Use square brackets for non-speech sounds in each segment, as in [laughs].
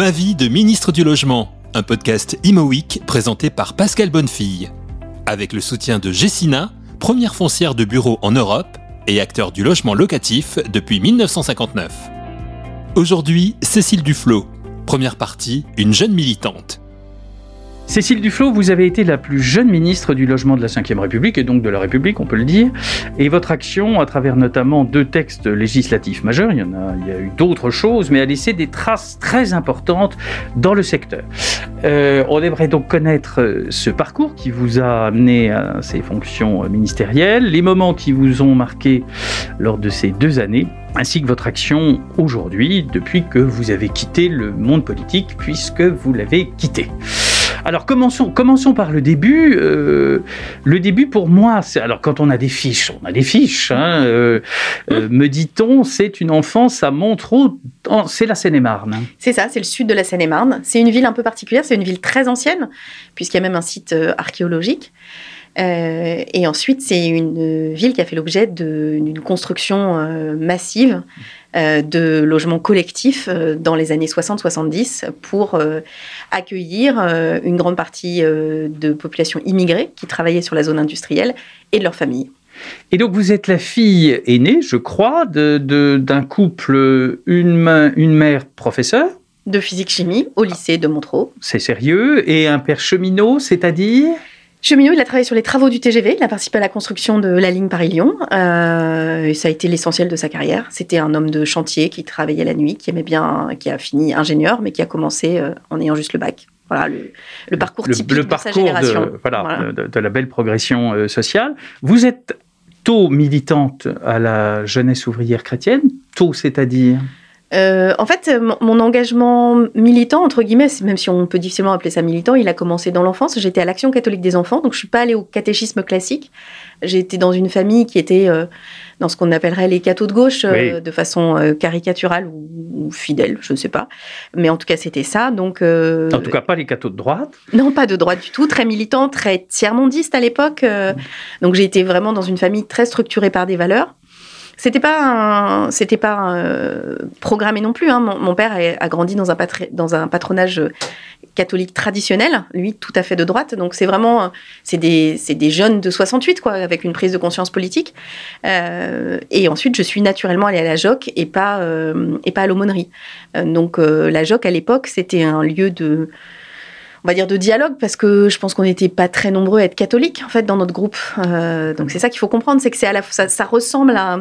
Ma vie de ministre du Logement, un podcast Imo Week présenté par Pascal Bonnefille. Avec le soutien de Gessina, première foncière de bureaux en Europe et acteur du logement locatif depuis 1959. Aujourd'hui, Cécile Duflot. Première partie, une jeune militante. Cécile Duflot, vous avez été la plus jeune ministre du Logement de la Ve République et donc de la République, on peut le dire. Et votre action, à travers notamment deux textes législatifs majeurs, il y en a, il y a eu d'autres choses, mais a laissé des traces très importantes dans le secteur. Euh, on aimerait donc connaître euh, ce parcours qui vous a amené à ces fonctions ministérielles, les moments qui vous ont marqué lors de ces deux années ainsi que votre action aujourd'hui depuis que vous avez quitté le monde politique puisque vous l'avez quitté. Alors commençons, commençons par le début. Euh, le début pour moi, c'est alors quand on a des fiches, on a des fiches. Hein, euh, euh, me dit-on, c'est une enfance à Montreux, c'est la Seine-et-Marne. C'est ça, c'est le sud de la Seine-et-Marne. C'est une ville un peu particulière, c'est une ville très ancienne puisqu'il y a même un site archéologique. et ensuite, c'est une ville qui a fait l'objet d'une construction massive de logements collectifs euh, dans les années 60-70 pour euh, accueillir une grande partie de populations immigrées qui travaillaient sur la zone industrielle et de leurs familles. Et donc vous êtes la fille aînée, je crois, d'un couple, une, une mère professeure de physique-chimie au lycée de Montreux. C'est sérieux. Et un père cheminot, c'est-à-dire? Cheminot, il a travaillé sur les travaux du TGV, il a participé à la construction de la ligne Paris-Lyon, euh, et ça a été l'essentiel de sa carrière. C'était un homme de chantier qui travaillait la nuit, qui aimait bien, qui a fini ingénieur, mais qui a commencé euh, en ayant juste le bac. Voilà le, parcours typique de sa génération. De, voilà, De, la belle progression euh, sociale. Vous êtes tôt militante à la jeunesse ouvrière chrétienne, tôt c'est-à-dire? Euh, en fait, mon, engagement militant, entre guillemets, même si on peut difficilement appeler ça militant, il a commencé dans l'enfance. J'étais à l'Action catholique des enfants, donc je suis pas allée au catéchisme classique. Été dans une famille qui était euh, dans ce qu'on appellerait les cathos de gauche, euh, de façon caricaturale ou, fidèle, je ne sais pas. Mais en tout cas, c'était ça. Donc, en tout cas, pas les cathos de droite Non, pas de droite du tout. Très militant, très tiers-mondiste à l'époque. donc, j'ai été vraiment dans une famille très structurée par des valeurs. C'était pas c'était pas euh, programmé non plus. Hein. Mon, père a, grandi dans un, patronage catholique traditionnel, lui tout à fait de droite. Donc c'est vraiment c'est des, des jeunes de 68 quoi, avec une prise de conscience politique. Euh, et ensuite je suis naturellement allée à la JOC et pas euh, et pas à l'aumônerie. donc la JOC à l'époque c'était un lieu de on va dire de dialogue parce que je pense qu'on n'était pas très nombreux à être catholiques en fait dans notre groupe. donc c'est ça qu'il faut comprendre, c'est que c'est à la ça ressemble à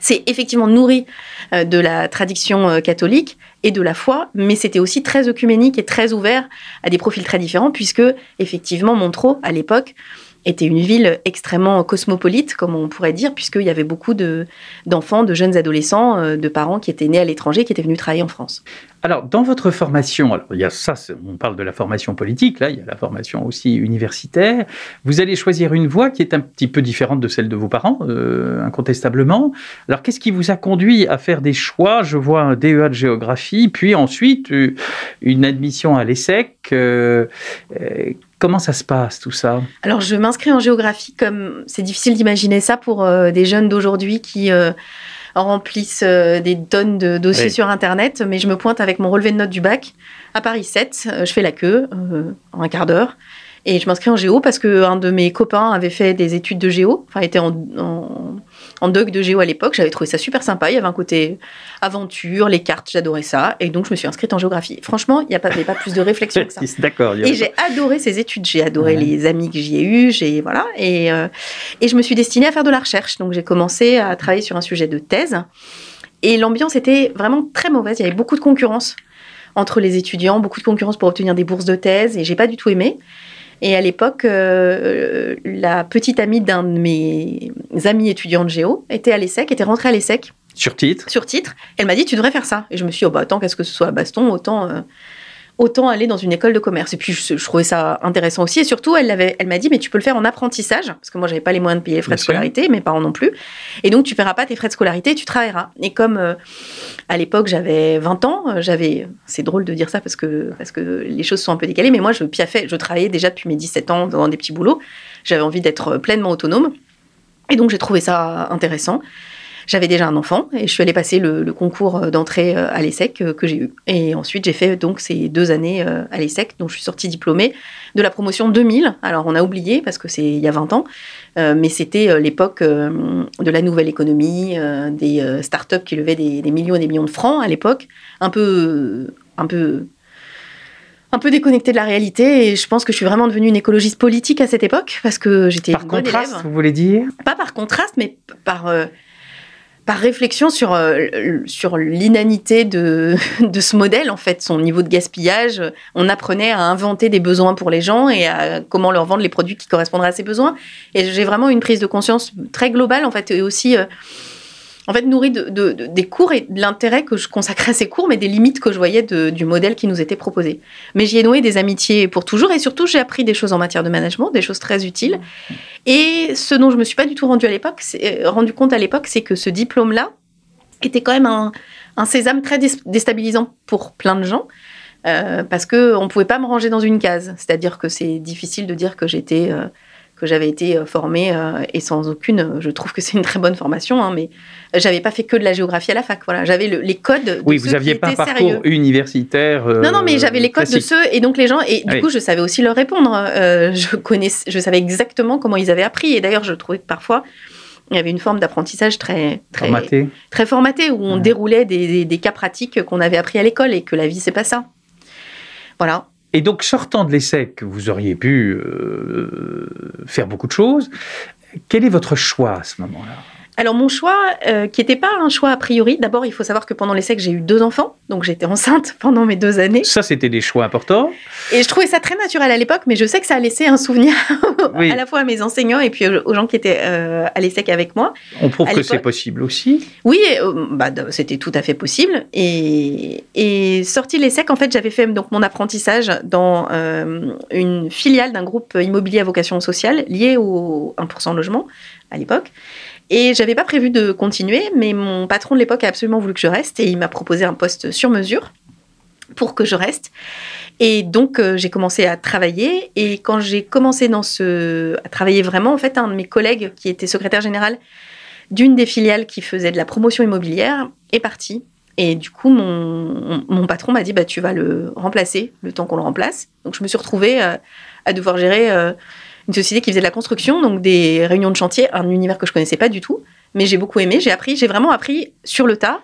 c'est effectivement nourri euh, de la tradition euh, catholique et de la foi, mais c'était aussi très œcuménique et très ouvert à des profils très différents, puisque effectivement Montreux, à l'époque, était une ville extrêmement cosmopolite, comme on pourrait dire, puisqu'il y avait beaucoup d'enfants, de, jeunes adolescents, euh, de parents qui étaient nés à l'étranger, qui étaient venus travailler en France. Alors, dans votre formation, alors il y a ça, on parle de la formation politique, là, il y a la formation aussi universitaire. Vous allez choisir une voie qui est un petit peu différente de celle de vos parents, euh, incontestablement. Alors, qu'est-ce qui vous a conduit à faire des choix? Je vois un DEA de géographie, puis ensuite euh, une admission à l'ESSEC. Comment ça se passe tout ça? Alors je m'inscris en géographie comme c'est difficile d'imaginer ça pour euh, des jeunes d'aujourd'hui qui euh, remplissent euh, des tonnes de dossiers sur internet, mais je me pointe avec mon relevé de notes du bac à Paris 7, je fais la queue en un quart d'heure et je m'inscris en géo parce que un de mes copains avait fait des études de géo, enfin était en en doc de géo à l'époque. J'avais trouvé ça super sympa. Il y avait un côté aventure, les cartes, j'adorais ça. Et donc, je me suis inscrite en géographie. Franchement, il n'y a pas, pas plus de réflexion que ça. [laughs] D'accord. Et j'ai adoré ces études. J'ai adoré les amis que j'y ai eus. J'ai, voilà. Et, euh, et je me suis destinée à faire de la recherche. Donc, j'ai commencé à travailler sur un sujet de thèse. Et l'ambiance était vraiment très mauvaise. Il y avait beaucoup de concurrence entre les étudiants, beaucoup de concurrence pour obtenir des bourses de thèse. Et j'ai pas du tout aimé. Et à l'époque, euh, la petite amie d'un de mes amis étudiants de géo était à l'ESSEC, était rentrée à l'ESSEC. Sur titre? Sur titre. Elle m'a dit, tu devrais faire ça. Et je me suis dit, oh, bah, tant qu'est-ce que ce soit à Baston, autant, euh, autant aller dans une école de commerce. Et puis, je, trouvais ça intéressant aussi. Et surtout, elle, m'a dit, mais tu peux le faire en apprentissage, parce que moi, j'avais pas les moyens de payer les frais de scolarité, mes parents non plus. Et donc, tu paieras pas tes frais de scolarité, tu travailleras. Et comme euh, à l'époque, j'avais 20 ans, euh, j'avais, c'est drôle de dire ça parce que, parce que les choses sont un peu décalées, mais moi, je piaffais, je travaillais déjà depuis mes 17 ans dans des petits boulots. J'avais envie d'être pleinement autonome. Et donc, j'ai trouvé ça intéressant. J'avais déjà un enfant et je suis allée passer le, concours d'entrée à l'ESSEC que j'ai eu. Et ensuite, j'ai fait donc ces deux années à l'ESSEC, dont je suis sortie diplômée de la promotion 2000. Alors, on a oublié parce que c'est il y a 20 ans, mais c'était l'époque de la nouvelle économie, des startups qui levaient des, des, millions et des millions de francs à l'époque, un peu, un peu un peu déconnectée de la réalité. Et je pense que je suis vraiment devenue une écologiste politique à cette époque parce que j'étais par contraste vous voulez dire? Pas par contraste mais par euh, par réflexion sur euh, sur l'inanité de, [laughs] de ce modèle en fait son niveau de gaspillage. On apprenait à inventer des besoins pour les gens et à comment leur vendre les produits qui correspondraient à ces besoins. Et j'ai vraiment une prise de conscience très globale en fait et aussi euh, en fait, nourri de, des cours et de l'intérêt que je consacrais à ces cours, mais des limites que je voyais du modèle qui nous était proposé. Mais j'y ai noué des amitiés pour toujours et surtout, j'ai appris des choses en matière de management, des choses très utiles. Et ce dont je me suis pas du tout rendu à euh, rendu compte à l'époque, c'est que ce diplôme-là était quand même un, sésame très déstabilisant pour plein de gens. Euh, parce qu'on ne pouvait pas me ranger dans une case. C'est-à-dire que c'est difficile de dire que j'étais euh, que j'avais été euh, formée euh, et sans aucune. Je trouve que c'est une très bonne formation, hein, mais j'avais pas fait que de la géographie à la fac. Voilà, j'avais les codes. De oui, vous aviez pas un parcours universitaire. Euh, non, non, mais j'avais les codes de ceux et donc les gens et du coup je savais aussi leur répondre. je connais, je savais exactement comment ils avaient appris et d'ailleurs je trouvais que parfois il y avait une forme d'apprentissage très, très formaté. très formaté où on déroulait des, des, cas pratiques qu'on avait appris à l'école et que la vie c'est pas ça. Voilà. Et donc, sortant de l'ESSEC, vous auriez pu euh, faire beaucoup de choses. Quel est votre choix à ce moment-là? Alors mon choix, euh, qui n'était pas un choix a priori, d'abord il faut savoir que pendant l'essai j'ai eu deux enfants, donc j'étais enceinte [laughs] pendant mes deux années. Ça c'était des choix importants. Et je trouvais ça très naturel à l'époque, mais je sais que ça a laissé un souvenir [laughs] à la fois à mes enseignants et puis aux gens qui étaient euh, à l'ESSEC avec moi. On prouve que c'est possible aussi. Oui, euh, bah, c'était tout à fait possible. Et, et sorti l'ESSEC, en fait j'avais fait donc mon apprentissage dans une filiale d'un groupe immobilier à vocation sociale lié au 1% logement à l'époque. Et j'avais pas prévu de continuer, mais mon patron de l'époque a absolument voulu que je reste et il m'a proposé un poste sur mesure pour que je reste. Et donc euh, j'ai commencé à travailler et quand j'ai commencé à travailler vraiment, en fait, un de mes collègues qui était secrétaire général d'une des filiales qui faisait de la promotion immobilière est parti. Et du coup, mon, mon patron m'a dit bah, Tu vas le remplacer le temps qu'on le remplace. Donc, je me suis retrouvée euh, à devoir gérer euh, une société qui faisait de la construction, donc des réunions de chantier, un univers que je connaissais pas du tout, mais j'ai beaucoup aimé. J'ai appris, j'ai vraiment appris sur le tas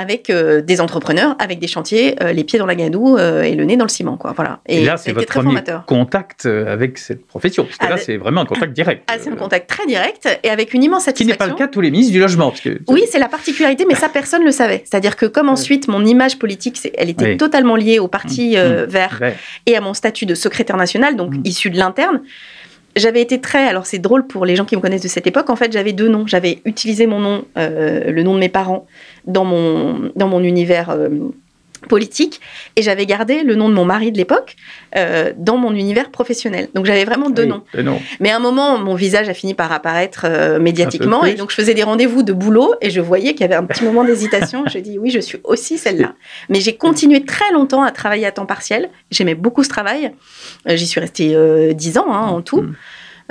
avec euh, des entrepreneurs, avec des chantiers, euh, les pieds dans la gadoue euh, et le nez dans le ciment, quoi. Voilà. Et, là, c'est votre premier contact avec cette profession, parce que là, ah, c'est vraiment un contact direct. Ah, c'est un contact très direct et avec une immense satisfaction. Qui n'est pas le cas de tous les ministres du logement. Parce que... Oui, c'est la particularité, mais ça, personne ne le savait. C'est-à-dire que comme ensuite, mon image politique, elle était totalement liée au parti mmh. Mmh. vert et à mon statut de secrétaire national, donc mmh. issu de l'interne j'avais été très. Alors, c'est drôle pour les gens qui me connaissent de cette époque. En fait, j'avais deux noms. J'avais utilisé mon nom, euh, le nom de mes parents, dans mon, dans mon univers. Euh, politique et j'avais gardé le nom de mon mari de l'époque euh, dans mon univers professionnel. Donc j'avais vraiment deux, noms. Mais à un moment, mon visage a fini par apparaître médiatiquement et donc je faisais des rendez-vous de boulot et je voyais qu'il y avait un petit moment d'hésitation. je dis oui, je suis aussi celle-là. Mais j'ai continué très longtemps à travailler à temps partiel. J'aimais beaucoup ce travail. Euh, j'y suis restée euh, dix ans hein, en tout. Mm.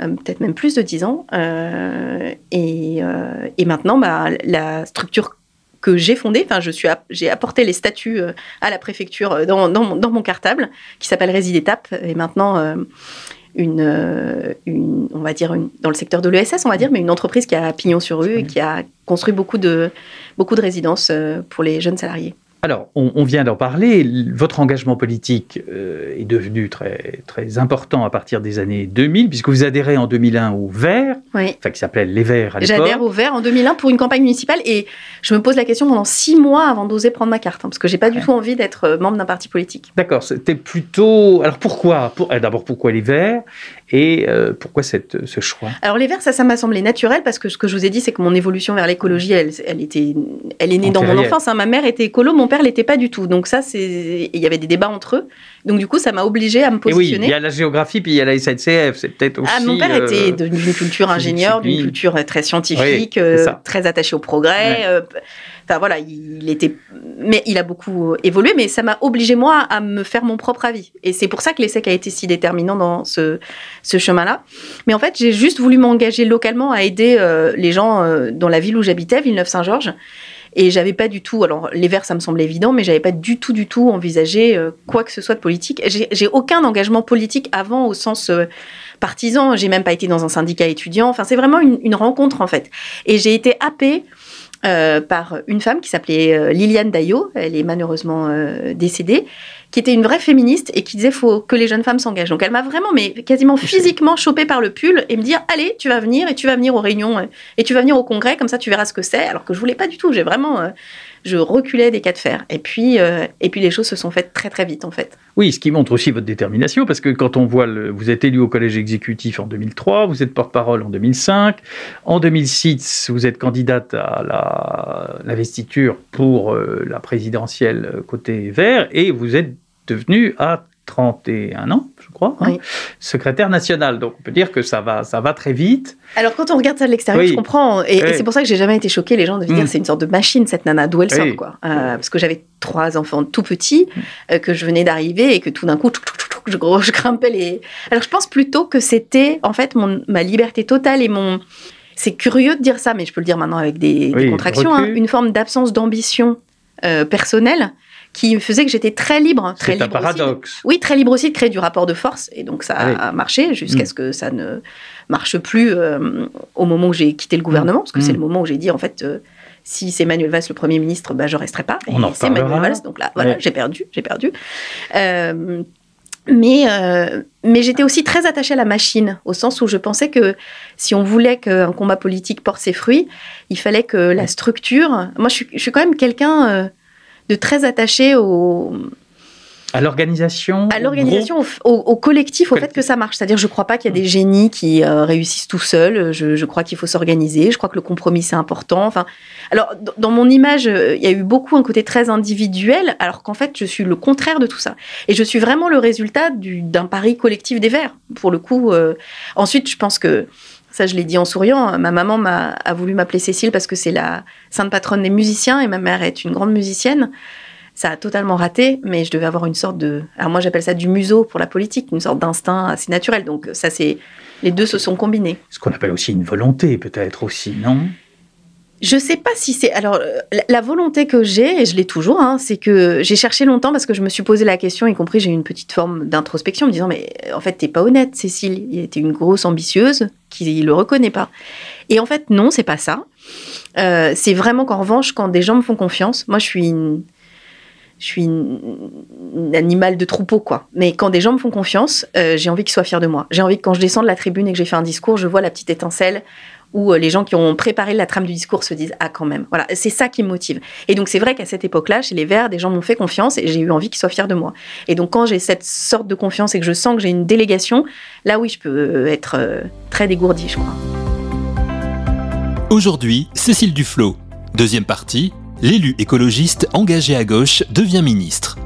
Euh, peut-être même plus de dix ans. et, et, maintenant, bah, la structure que j'ai fondée, enfin, je suis, j'ai apporté les statuts à la préfecture dans, dans, mon, dans mon, cartable, qui s'appelle Résidétape, et maintenant une, une, on va dire, une, dans le secteur de l'ESS, on va dire, mais une entreprise qui a pignon sur rue et qui a construit beaucoup de, beaucoup de résidences pour les jeunes salariés. Alors, on, vient d'en parler. Votre engagement politique euh, est devenu très, très important à partir des années 2000, puisque vous adhérez en 2001 au Vert, enfin qui s'appelait Les Verts à l'époque. J'adhère au Vert en 2001 pour une campagne municipale et je me pose la question pendant six mois avant d'oser prendre ma carte, hein, parce que j'ai pas du tout envie d'être euh, membre d'un parti politique. D'accord, c'était plutôt. Alors pourquoi pour... Eh, d'abord, pourquoi Les Verts et euh, pourquoi cette, ce choix? Alors les Verts, ça, ça m'a semblé naturel parce que ce que je vous ai dit, c'est que mon évolution vers l'écologie, elle, elle, était, elle est née dans mon enfance. Hein. Ma mère était écolo, mon père l'était pas du tout. Donc ça, c'est, il y avait des débats entre eux. Donc du coup, ça m'a obligé à me positionner. Et oui, il y a la géographie, puis il y a la SNCF. C'est peut-être aussi. Ah, mon père était d'une culture ingénieur, d'une culture très scientifique, très attaché au progrès. Enfin voilà, il était, mais il a beaucoup évolué, mais ça m'a obligé moi à me faire mon propre avis. Et c'est pour ça que l'ESSEC a été si déterminant dans ce, ce chemin-là. Mais en fait, j'ai juste voulu m'engager localement à aider euh, les gens euh, dans la ville où j'habitais, Villeneuve-Saint-Georges. Et j'avais pas du tout, alors les Verts ça me semblait évident, mais j'avais pas du tout, du tout envisagé euh, quoi que ce soit de politique. J'ai aucun engagement politique avant au sens partisan. J'ai même pas été dans un syndicat étudiant. Enfin, c'est vraiment une, une, rencontre en fait. Et j'ai été happée euh, par une femme qui s'appelait euh, Liliane Daillot, elle est malheureusement euh, décédée, qui était une vraie féministe et qui disait faut que les jeunes femmes s'engagent. Donc elle m'a vraiment, mais quasiment physiquement chopé par le pull et me dire allez, tu vas venir et tu vas venir aux réunions et tu vas venir au congrès, comme ça tu verras ce que c'est. Alors que je voulais pas du tout, j'ai vraiment je reculais des cas de fer. Et puis, euh, et puis les choses se sont faites très très vite en fait. Oui, ce qui montre aussi votre détermination, parce que quand on voit, le, vous êtes élu au collège exécutif en 2003, vous êtes porte-parole en 2005, en 2006, vous êtes candidate à l'investiture pour euh, la présidentielle côté vert, et vous êtes devenu à 31 ans, je crois, hein, secrétaire national. Donc on peut dire que ça va, ça va très vite. Alors quand on regarde ça de l'extérieur, je comprends. Et, c'est pour ça que j'ai jamais été choquée, les gens, de dire mm. c'est une sorte de machine, cette nana, d'où elle sort, quoi. Euh, parce que j'avais trois enfants tout petits, mm. euh, que je venais d'arriver et que tout d'un coup, je, je grimpais les. Alors je pense plutôt que c'était en fait mon, ma liberté totale et mon. C'est curieux de dire ça, mais je peux le dire maintenant avec des, contractions, hein, une forme d'absence d'ambition euh, personnelle qui faisait que j'étais très libre. Très C'est un paradoxe. oui, très libre aussi de créer du rapport de force. Et donc ça a marché jusqu'à mm. ce que ça ne marche plus euh, au moment où j'ai quitté le gouvernement, parce que c'est mm. le moment où j'ai dit en fait. Euh, si c'est Manuel Valls le Premier ministre, bah, je resterai pas. Et c'est Manuel Valls, donc là, voilà, j'ai perdu, j'ai perdu. Euh, mais, mais j'étais aussi très attachée à la machine, au sens où je pensais que si on voulait qu'un combat politique porte ses fruits, il fallait que la structure. Moi, je suis, je suis quand même quelqu'un de très attaché au à l'organisation À l'organisation, au, collectif, au fait que ça marche. C'est-à-dire, je ne crois pas qu'il y a des génies qui euh, réussissent tout seuls. Je, crois qu'il faut s'organiser. Je crois que le compromis, c'est important. Enfin, alors, dans mon image, euh, il y a eu beaucoup un côté très individuel, alors qu'en fait, je suis le contraire de tout ça. Et je suis vraiment le résultat d'un pari collectif des Verts, pour le coup. Euh. Ensuite, je pense que ça, je l'ai dit en souriant. Ma maman a voulu m'appeler Cécile parce que c'est la sainte patronne des musiciens et ma mère est une grande musicienne. Ça a totalement raté, mais je devais avoir une sorte de. Alors moi, j'appelle ça du museau pour la politique, une sorte d'instinct assez naturel. Donc ça, c'est les deux se sont combinés. Ce qu'on appelle aussi une volonté, peut-être aussi, non? Je sais pas si c'est. Alors, euh, la volonté que j'ai, et je l'ai toujours, hein, c'est que j'ai cherché longtemps parce que je me suis posé la question, y compris j'ai eu une petite forme d'introspection, me disant Mais en fait, t'es pas honnête, Cécile. Il était une grosse ambitieuse qui le reconnaît pas. Et en fait, non, c'est pas ça. Euh, c'est vraiment qu'en revanche, quand des gens me font confiance, moi, je suis une. Je suis un animal de troupeau, quoi. Mais quand des gens me font confiance, euh, j'ai envie qu'ils soient fiers de moi. J'ai envie que quand je descends de la tribune et que j'ai fait un discours, je vois la petite étincelle où euh, les gens qui ont préparé la trame du discours se disent ah quand même. Voilà, c'est ça qui me motive. Et donc c'est vrai qu'à cette époque-là, chez les Verts, des gens m'ont fait confiance et j'ai eu envie qu'ils soient fiers de moi. Et donc quand j'ai cette sorte de confiance et que je sens que j'ai une délégation, là oui, je peux euh, être euh, très dégourdie, je crois. Aujourd'hui, Cécile Duflot. Deuxième partie, l'élu écologiste engagé à gauche devient ministre.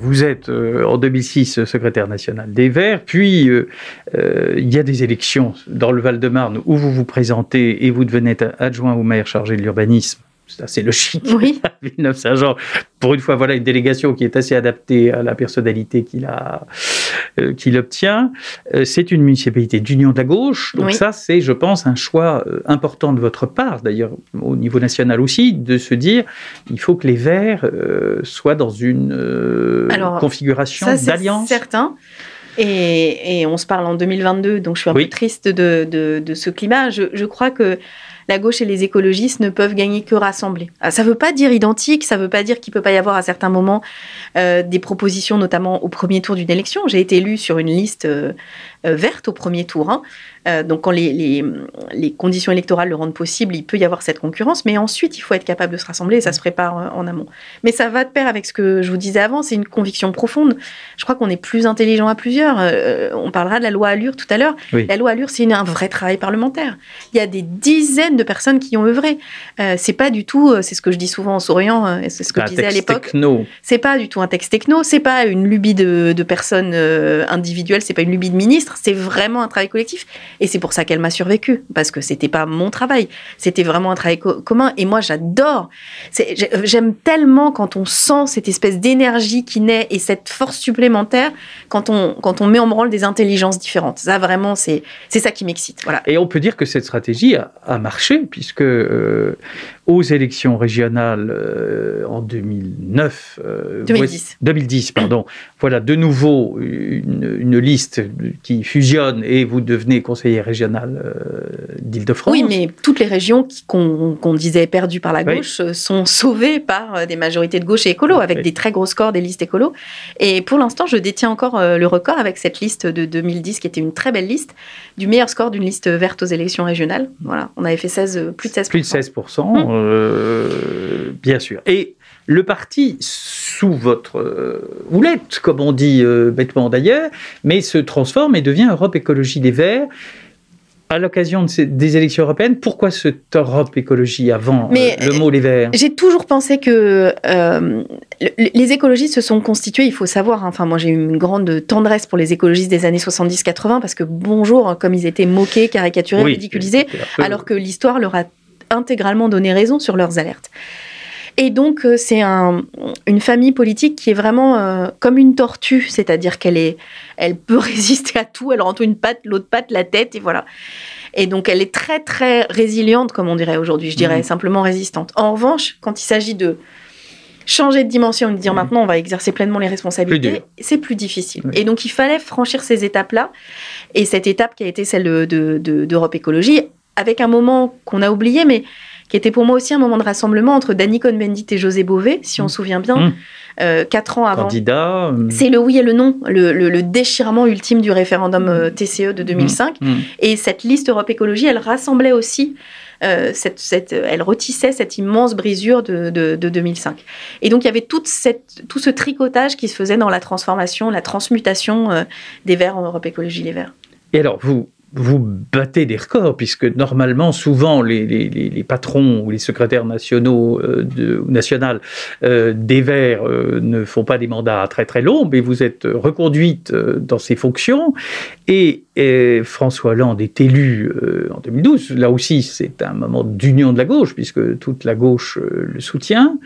Vous êtes euh, en 2006 secrétaire national des Verts, puis euh, euh, il y a des élections dans le Val-de-Marne où vous vous présentez et vous devenez adjoint au maire chargé de l'urbanisme c'est assez logique. Oui. [laughs] Villeneuve-Saint-Jean, pour une fois, voilà une délégation qui est assez adaptée à la personnalité qu'il a, euh, qu'il obtient. Euh, c'est une municipalité d'union de la gauche. Donc ça, c'est, je pense, un choix euh, important de votre part, d'ailleurs au niveau national aussi, de se dire, il faut que les Verts soient dans une configuration d'alliance. Certain. Et, et, on se parle en 2022, donc je suis un peu triste de, de, de ce climat. Je, je crois que la gauche et les écologistes ne peuvent gagner que rassembler. Ah, ça ne veut pas dire identique, ça ne veut pas dire qu'il ne peut pas y avoir à certains moments euh, des propositions, notamment au premier tour d'une élection. J'ai été élue sur une liste euh, euh, verte au premier tour. Hein. Donc quand les, conditions électorales le rendent possible, il peut y avoir cette concurrence, mais ensuite il faut être capable de se rassembler et ça se prépare en amont. Mais ça va de pair avec ce que je vous disais avant, c'est une conviction profonde. Je crois qu'on est plus intelligent à plusieurs. Euh, on parlera de la loi Allure tout à l'heure. La loi Allure, c'est un vrai travail parlementaire. Il y a des dizaines de personnes qui ont œuvré. Euh, c'est pas du tout, c'est ce que je dis souvent en souriant, c'est ce que je disais à l'époque. C'est pas du tout un texte techno, c'est pas une lubie de, de personnes individuelles, c'est pas une lubie de ministre, c'est vraiment un travail collectif. Et c'est pour ça qu'elle m'a survécu, parce que c'était pas mon travail, c'était vraiment un travail commun. Et moi, j'adore. J'aime tellement quand on sent cette espèce d'énergie qui naît et cette force supplémentaire quand on, quand on met en branle des intelligences différentes. Ça, vraiment, c'est ça qui m'excite. Voilà. Et on peut dire que cette stratégie a, marché, puisque euh, aux élections régionales euh, en 2009, 2010. 2010, pardon, voilà de nouveau une, liste qui fusionne et vous devenez conseiller régional euh, d'Île-de-France. Oui, mais toutes les régions qu'on disait perdues par la gauche sont sauvées par des majorités de gauche et écolo, avec des très gros scores des listes écolo. Et pour l'instant, je détiens encore euh, le record avec cette liste de 2010, qui était une très belle liste, du meilleur score d'une liste verte aux élections régionales. Voilà, on avait fait 16, plus de 16%. Plus de 16%, hum. Euh, bien sûr. Et le parti, sous votre euh, houlette, comme on dit bêtement d'ailleurs, mais se transforme et devient Europe Écologie des Verts. À l'occasion des élections européennes, pourquoi cette Europe écologie avant euh, le mot les Verts? J'ai toujours pensé que euh, les écologistes se sont constitués, il faut savoir, hein, enfin moi j'ai eu une grande tendresse pour les écologistes des années 70-80 parce que bonjour, hein, comme ils étaient moqués, caricaturés, ridiculisés, alors que l'histoire leur a intégralement donné raison sur leurs alertes. Et donc, euh, c'est une famille politique qui est vraiment euh, comme une tortue, c'est-à-dire qu'elle est, elle peut [laughs] résister à tout. Elle rentre une patte, l'autre patte, la tête, et voilà. Et donc, elle est très, très résiliente, comme on dirait aujourd'hui. Je dirais mmh. simplement résistante. En revanche, quand il s'agit de changer de dimension et de dire mmh. maintenant on va exercer pleinement les responsabilités, c'est plus difficile. Et donc, il fallait franchir ces étapes-là. Et cette étape qui a été celle d'Europe de, de, Écologie, avec un moment qu'on a oublié, mais qui était pour moi aussi un moment de rassemblement entre Danny Cohn-Bendit et José Bové, si on se souvient bien. Mmh. Euh, quatre ans avant. Candidat. Euh, C'est le oui et le non, le, déchirement ultime du référendum euh, TCE de 2005. Mmh. Mmh. Et cette liste Europe Écologie, elle rassemblait aussi cette, cette, elle retissait cette immense brisure de, de, 2005. Et donc il y avait toute cette, tout ce tricotage qui se faisait dans la transformation, la transmutation des Verts en Europe Écologie Les Verts. Et alors vous, vous battez des records, puisque normalement, souvent, les, patrons ou les secrétaires nationaux euh, de, euh, des Verts euh, ne font pas des mandats très très longs, mais vous êtes reconduite dans ces fonctions. Et, François Hollande est élu en 2012. Là aussi, c'est un moment d'union de la gauche, puisque toute la gauche le soutient.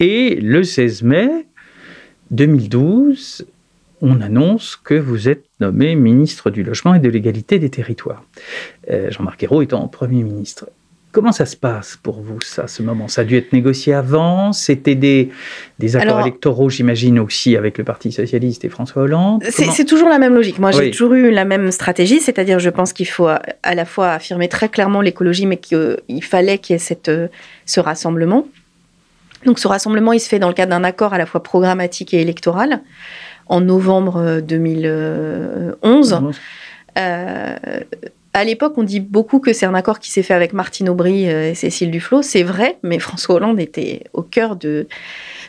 Et le 16 mai 2012, on annonce que vous êtes nommé ministre du Logement et de l'égalité des territoires. Euh, Jean-Marc Ayrault étant Premier ministre. Comment ça se passe pour vous, ça, ce moment? Ça a dû être négocié avant? C'était des, des accords électoraux, j'imagine, aussi avec le Parti Socialiste et François Hollande? C'est toujours la même logique. Moi, j'ai toujours eu la même stratégie, c'est-à-dire, je pense qu'il faut à la fois affirmer très clairement l'écologie, mais qu'il fallait qu'il y ait cette, euh, ce rassemblement. Donc, ce rassemblement, il se fait dans le cadre d'un accord à la fois programmatique et électoral en novembre 2011. Euh, euh, à l'époque, on dit beaucoup que c'est un accord qui s'est fait avec Martine Aubry euh, et Cécile Duflot. C'est vrai, mais François Hollande était au cœur de,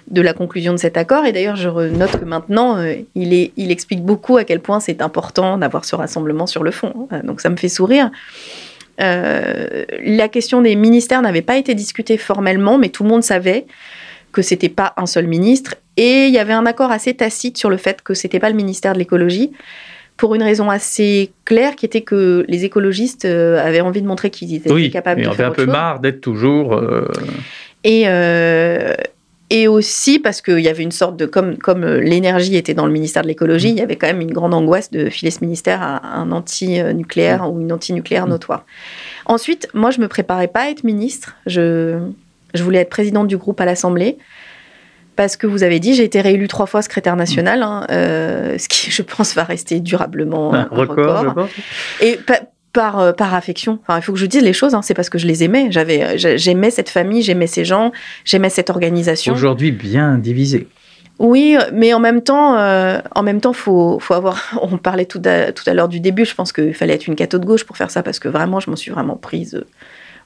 de la conclusion de cet accord. Et d'ailleurs, je note que maintenant, il, est, il explique beaucoup à quel point c'est important d'avoir ce rassemblement sur le fond. Donc ça me fait sourire. la question des ministères n'avait pas été discutée formellement, mais tout le monde savait que c'était pas un seul ministre. Et il y avait un accord assez tacite sur le fait que c'était pas le ministère de l'écologie, pour une raison assez claire, qui était que les écologistes euh, avaient envie de montrer qu'ils étaient capables de faire avait un peu marre d'être toujours. Euh, et euh, et aussi parce qu'il y avait une sorte de comme comme l'énergie était dans le ministère de l'écologie, il y avait quand même une grande angoisse de filer ce ministère à un anti-nucléaire ou une anti-nucléaire notoire. Ensuite, moi, je me préparais pas à être ministre. Je je voulais être présidente du groupe à l'Assemblée. Parce que vous avez dit, j'ai été réélue trois fois secrétaire national, hein, euh, ce qui, je pense, va rester durablement un, record. Et par, euh, par affection. Enfin, il faut que je dise les choses. Hein, c'est parce que je les aimais. J'avais, j'aimais cette famille, j'aimais ces gens, j'aimais cette organisation. Aujourd'hui, bien divisé. Oui, mais en même temps, euh, en même temps, faut, faut avoir. [laughs] On parlait tout à, tout à l'heure du début. Je pense qu'il fallait être une cato de gauche pour faire ça parce que vraiment, je m'en suis vraiment prise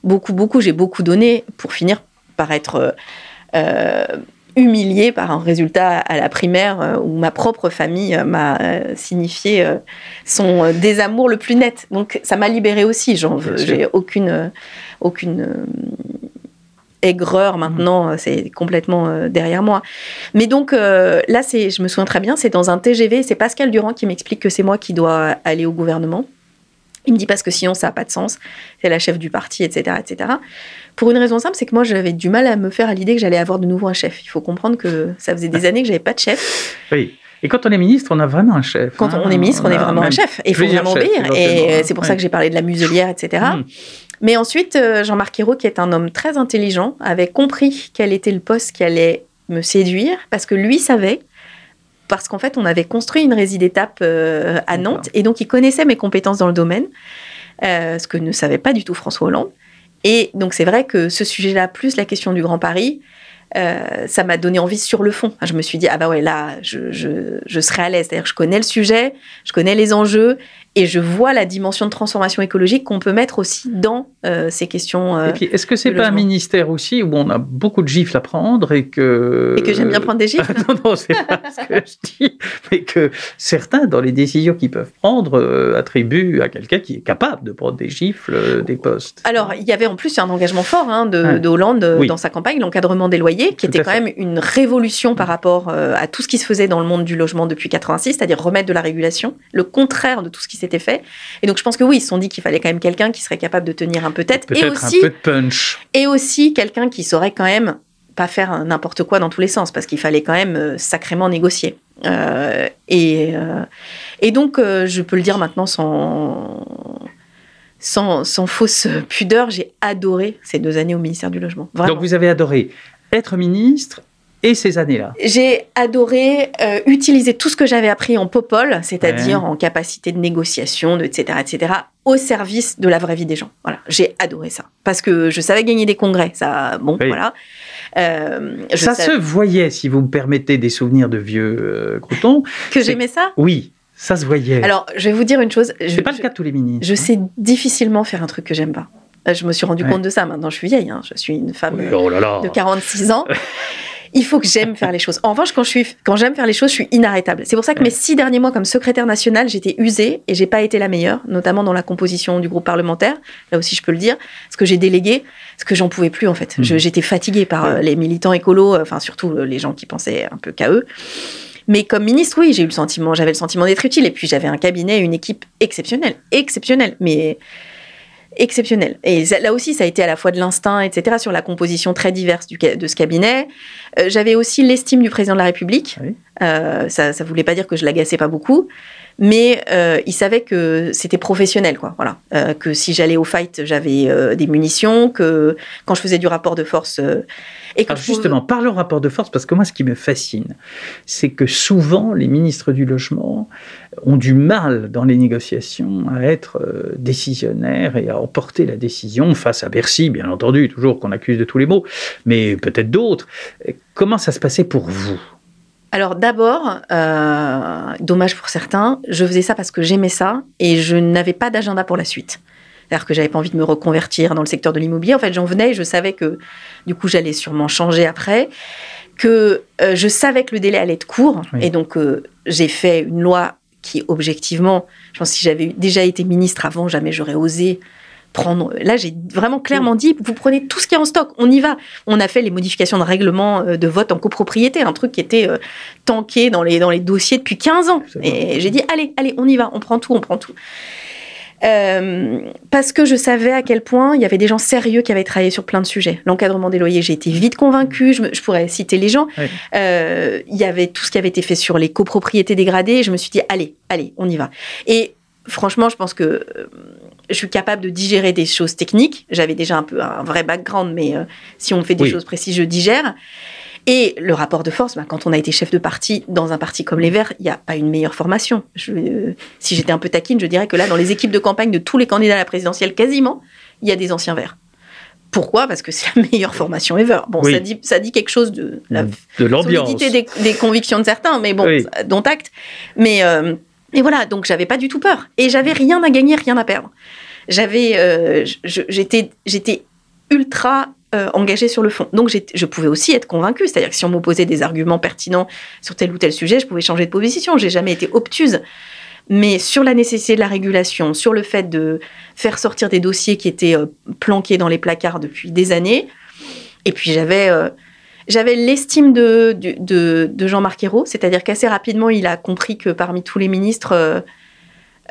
beaucoup, beaucoup. J'ai beaucoup donné pour finir par être euh, humiliée par un résultat à la primaire euh, où ma propre famille euh, m'a euh, signifié son désamour le plus net. Donc ça m'a libérée aussi. J'en veux, j'ai aucune, aucune aigreur maintenant, c'est complètement derrière moi. Mais donc là, c'est, je me souviens très bien, c'est dans un TGV, c'est Pascal Durand qui m'explique que c'est moi qui dois aller au gouvernement. Il me dit parce que sinon ça n'a pas de sens, c'est la chef du parti, etc., etc. Pour une raison simple, c'est que moi j'avais du mal à me faire à l'idée que j'allais avoir de nouveau un chef. Il faut comprendre que ça faisait des [laughs] années que j'avais pas de chef. Oui. Et quand on est ministre, on a vraiment un chef. Quand on est ministre, on, est vraiment un chef. Et il faut vraiment obéir. Et c'est pour ça que j'ai parlé de la muselière, etc. Hmm. Mais ensuite, euh, Jean-Marc Ayrault, qui est un homme très intelligent, avait compris quel était le poste qui allait me séduire, parce que lui savait parce qu'en fait, on avait construit une résidence d'étape euh, à Nantes, et donc il connaissait mes compétences dans le domaine, euh, ce que ne savait pas du tout François Hollande. Et donc c'est vrai que ce sujet-là, plus la question du Grand Paris, euh, ça m'a donné envie sur le fond. Je me suis dit, ah bah ouais, là, je, je, je serai à l'aise. C'est-à-dire je connais le sujet, je connais les enjeux, et je vois la dimension de transformation écologique qu'on peut mettre aussi dans euh, ces questions. Euh, et puis, est-ce que c'est pas un ministère aussi où on a beaucoup de gifles à prendre et que. Et que j'aime bien prendre des gifles [laughs] Non, non, c'est pas ce que je dis. Mais que certains, dans les décisions qu'ils peuvent prendre, euh, attribuent à quelqu'un qui est capable de prendre des gifles, des postes. Alors, il y avait en plus un engagement fort hein, de, Hollande dans sa campagne, l'encadrement des loyers, qui était quand même une révolution par rapport à tout ce qui se faisait dans le monde du logement depuis 86, c'est-à-dire remettre de la régulation, le contraire de tout ce qui s'était fait. Et donc je pense que oui, ils se sont dit qu'il fallait quand même quelqu'un qui serait capable de tenir un peu tête. et aussi, un peu de punch. Et aussi quelqu'un qui saurait quand même pas faire n'importe quoi dans tous les sens, parce qu'il fallait quand même euh, sacrément négocier. Euh, et, euh, et donc, je peux le dire maintenant sans, sans, sans fausse pudeur, j'ai adoré ces deux années au ministère du Logement. Donc vous avez adoré être ministre et ces années-là J'ai adoré euh, utiliser tout ce que j'avais appris en Popol, c'est-à-dire en capacité de négociation, de, etc., etc., au service de la vraie vie des gens. Voilà, j'ai adoré ça parce que je savais gagner des congrès. Ça, bon, voilà. Euh, ça se voyait, si vous me permettez, des souvenirs de vieux euh, croutons. Que j'aimais ça? Oui. Ça se voyait. Alors, je vais vous dire une chose. C'est pas le cas de tous les ministres. Je sais difficilement faire un truc que j'aime pas. Je me suis rendu compte de ça. Maintenant, je suis vieille. Hein. Je suis une femme oh de 46 ans. [laughs] il faut que j'aime faire les choses. En revanche, quand je suis, quand j'aime faire les choses, je suis inarrêtable. C'est pour ça que mes six derniers mois comme secrétaire nationale, j'étais usée et j'ai pas été la meilleure, notamment dans la composition du groupe parlementaire. Là aussi, je peux le dire, parce que j'ai délégué, parce que j'en pouvais plus en fait. Mmh. J'étais fatiguée par euh, les militants écolos, euh, enfin surtout euh, les gens qui pensaient un peu qu'à eux. Mais comme ministre, oui, j'ai eu le sentiment, j'avais le sentiment d'être utile. Et puis j'avais un cabinet, une équipe exceptionnelle, exceptionnelle. Mais exceptionnel. Et là aussi, ça a été à la fois de l'instinct, etc., sur la composition très diverse du, de ce cabinet. Euh, j'avais aussi l'estime du président de la République. Euh, ça ne voulait pas dire que je l'agaçais pas beaucoup, mais euh, il savait que c'était professionnel, quoi. Voilà, que si j'allais au fight, j'avais des munitions, que quand je faisais du rapport de force. et que justement, parlons rapport de force, parce que moi, ce qui me fascine, c'est que souvent, les ministres du logement ont du mal dans les négociations à être euh, décisionnaires et à emporter la décision face à Bercy, bien entendu, toujours qu'on accuse de tous les maux, mais peut-être d'autres. Comment ça se passait pour vous? Alors d'abord, euh, dommage pour certains, je faisais ça parce que j'aimais ça et je n'avais pas d'agenda pour la suite. C'est-à-dire que j'avais pas envie de me reconvertir dans le secteur de l'immobilier. En fait, j'en venais et je savais que du coup j'allais sûrement changer après, que euh, je savais que le délai allait être court et donc j'ai fait une loi qui objectivement, je pense que si j'avais déjà été ministre avant, jamais j'aurais osé prendre. Là, j'ai vraiment clairement dit, vous prenez tout ce qui est en stock, on y va. On a fait les modifications de règlement euh, de vote en copropriété, un truc qui était euh, tanké dans les, dans les dossiers depuis 15 ans. Et j'ai dit, allez, allez, on y va, on prend tout, on prend tout. Euh, parce que je savais à quel point il y avait des gens sérieux qui avaient travaillé sur plein de sujets. L'encadrement des loyers, j'ai été vite convaincue, je, je, pourrais citer les gens. Euh, il y avait tout ce qui avait été fait sur les copropriétés dégradées, je me suis dit, allez, allez, on y va. Et franchement, je pense que je suis capable de digérer des choses techniques. J'avais déjà un peu un vrai background, mais si on fait des choses précises, je digère. Et le rapport de force, bah, quand on a été chef de parti dans un parti comme les Verts, il n'y a pas une meilleure formation. Je, euh, si j'étais un peu taquine, je dirais que là, dans les équipes de campagne de tous les candidats à la présidentielle, quasiment, il y a des anciens Verts. Pourquoi? Parce que c'est la meilleure formation ever. Bon, ça, dit, ça dit quelque chose de la de l'ambiance, des, des, convictions de certains, mais bon, dont acte. Mais euh, et voilà, donc j'avais pas du tout peur et j'avais rien à gagner, rien à perdre. J'avais, euh, j'étais, ultra euh, engagée sur le fond. Donc je pouvais aussi être convaincue, c'est-à-dire que si on m'opposait des arguments pertinents sur tel ou tel sujet, je pouvais changer de position. J'ai jamais été obtuse. Mais sur la nécessité de la régulation, sur le fait de faire sortir des dossiers qui étaient euh, planqués dans les placards depuis des années, et puis j'avais j'avais l'estime de, Jean-Marc Ayrault, c'est-à-dire qu'assez rapidement, il a compris que parmi tous les ministres,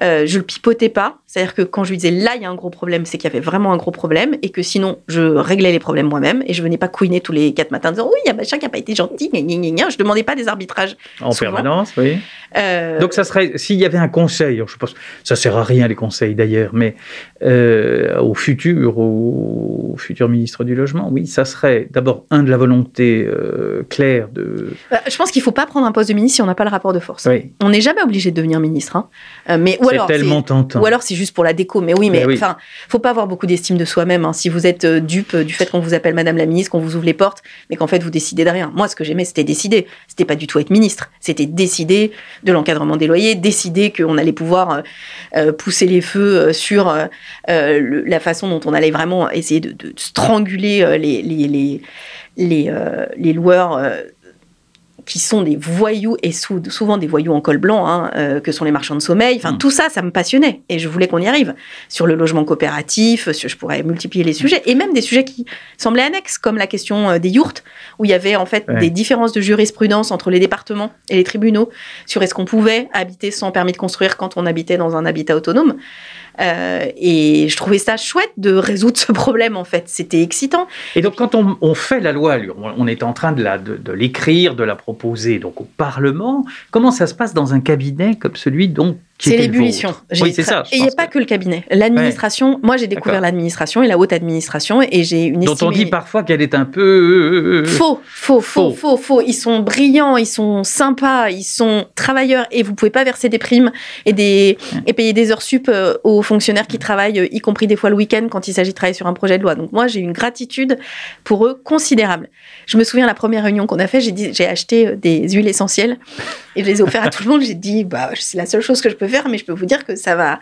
euh, je le pipotais pas. C'est-à-dire que quand je lui disais là, il y a un gros problème, c'est qu'il y avait vraiment un gros problème et que sinon, je réglais les problèmes moi-même et je venais pas couiner tous les quatre matins en disant oui, il y a machin qui n'a pas été gentil, gna, gna, gna, Je demandais pas des arbitrages. En permanence, oui. Euh, Donc, ça serait, s'il y avait un conseil, je pense, ça sert à rien les conseils d'ailleurs, mais euh, au futur, au, futur ministre du Logement, oui, ça serait d'abord, un, de la volonté claire de. Bah, je pense qu'il faut pas prendre un poste de ministre si on n'a pas le rapport de force. On n'est jamais obligé de devenir ministre. Hein. mais ou alors, tellement tentant. Ou alors c'est juste pour la déco. Mais oui, mais enfin, faut pas avoir beaucoup d'estime de soi-même. Hein. Si vous êtes euh, dupe du fait qu'on vous appelle Madame la ministre, qu'on vous ouvre les portes, mais qu'en fait vous décidez de rien. Moi, ce que j'aimais, c'était décider. C'était pas du tout être ministre. C'était décider de l'encadrement des loyers, décider qu'on allait pouvoir euh, euh, pousser les feux sur la façon dont on allait vraiment essayer de, stranguler les, les, les, les, les loueurs qui sont des voyous et souvent des voyous en col blanc, hein, euh, que sont les marchands de sommeil. Enfin, mm. tout ça, ça me passionnait et je voulais qu'on y arrive. Sur le logement coopératif, je pourrais multiplier les sujets et même des sujets qui semblaient annexes, comme la question euh, des yurts, où il y avait en fait des différences de jurisprudence entre les départements et les tribunaux sur est-ce qu'on pouvait habiter sans permis de construire quand on habitait dans un habitat autonome. Euh, et je trouvais ça chouette de résoudre ce problème, en fait. C'était excitant. Et donc, quand on, fait la loi on est en train de, de, l'écrire, de la proposer donc au Parlement. Comment ça se passe dans un cabinet comme celui dont c'est l'ébullition. Oui, c'est ça. Et il n'y a pas que le cabinet. L'administration, moi j'ai découvert l'administration et la haute administration et j'ai une Dont on dit parfois qu'elle est un peu... Faux, faux, faux, faux, faux. Ils sont brillants, ils sont sympas, ils sont travailleurs et vous pouvez pas verser des primes et, des, et payer des heures sup euh, aux fonctionnaires qui travaillent, y compris des fois le week-end quand il s'agit de travailler sur un projet de loi. Donc moi j'ai une gratitude pour eux considérable. Je me souviens la première réunion qu'on a fait, j'ai acheté euh, des huiles essentielles et je les ai offertes à tout le monde. J'ai dit, bah, c'est la seule chose que je peux faire, mais je peux vous dire que ça va.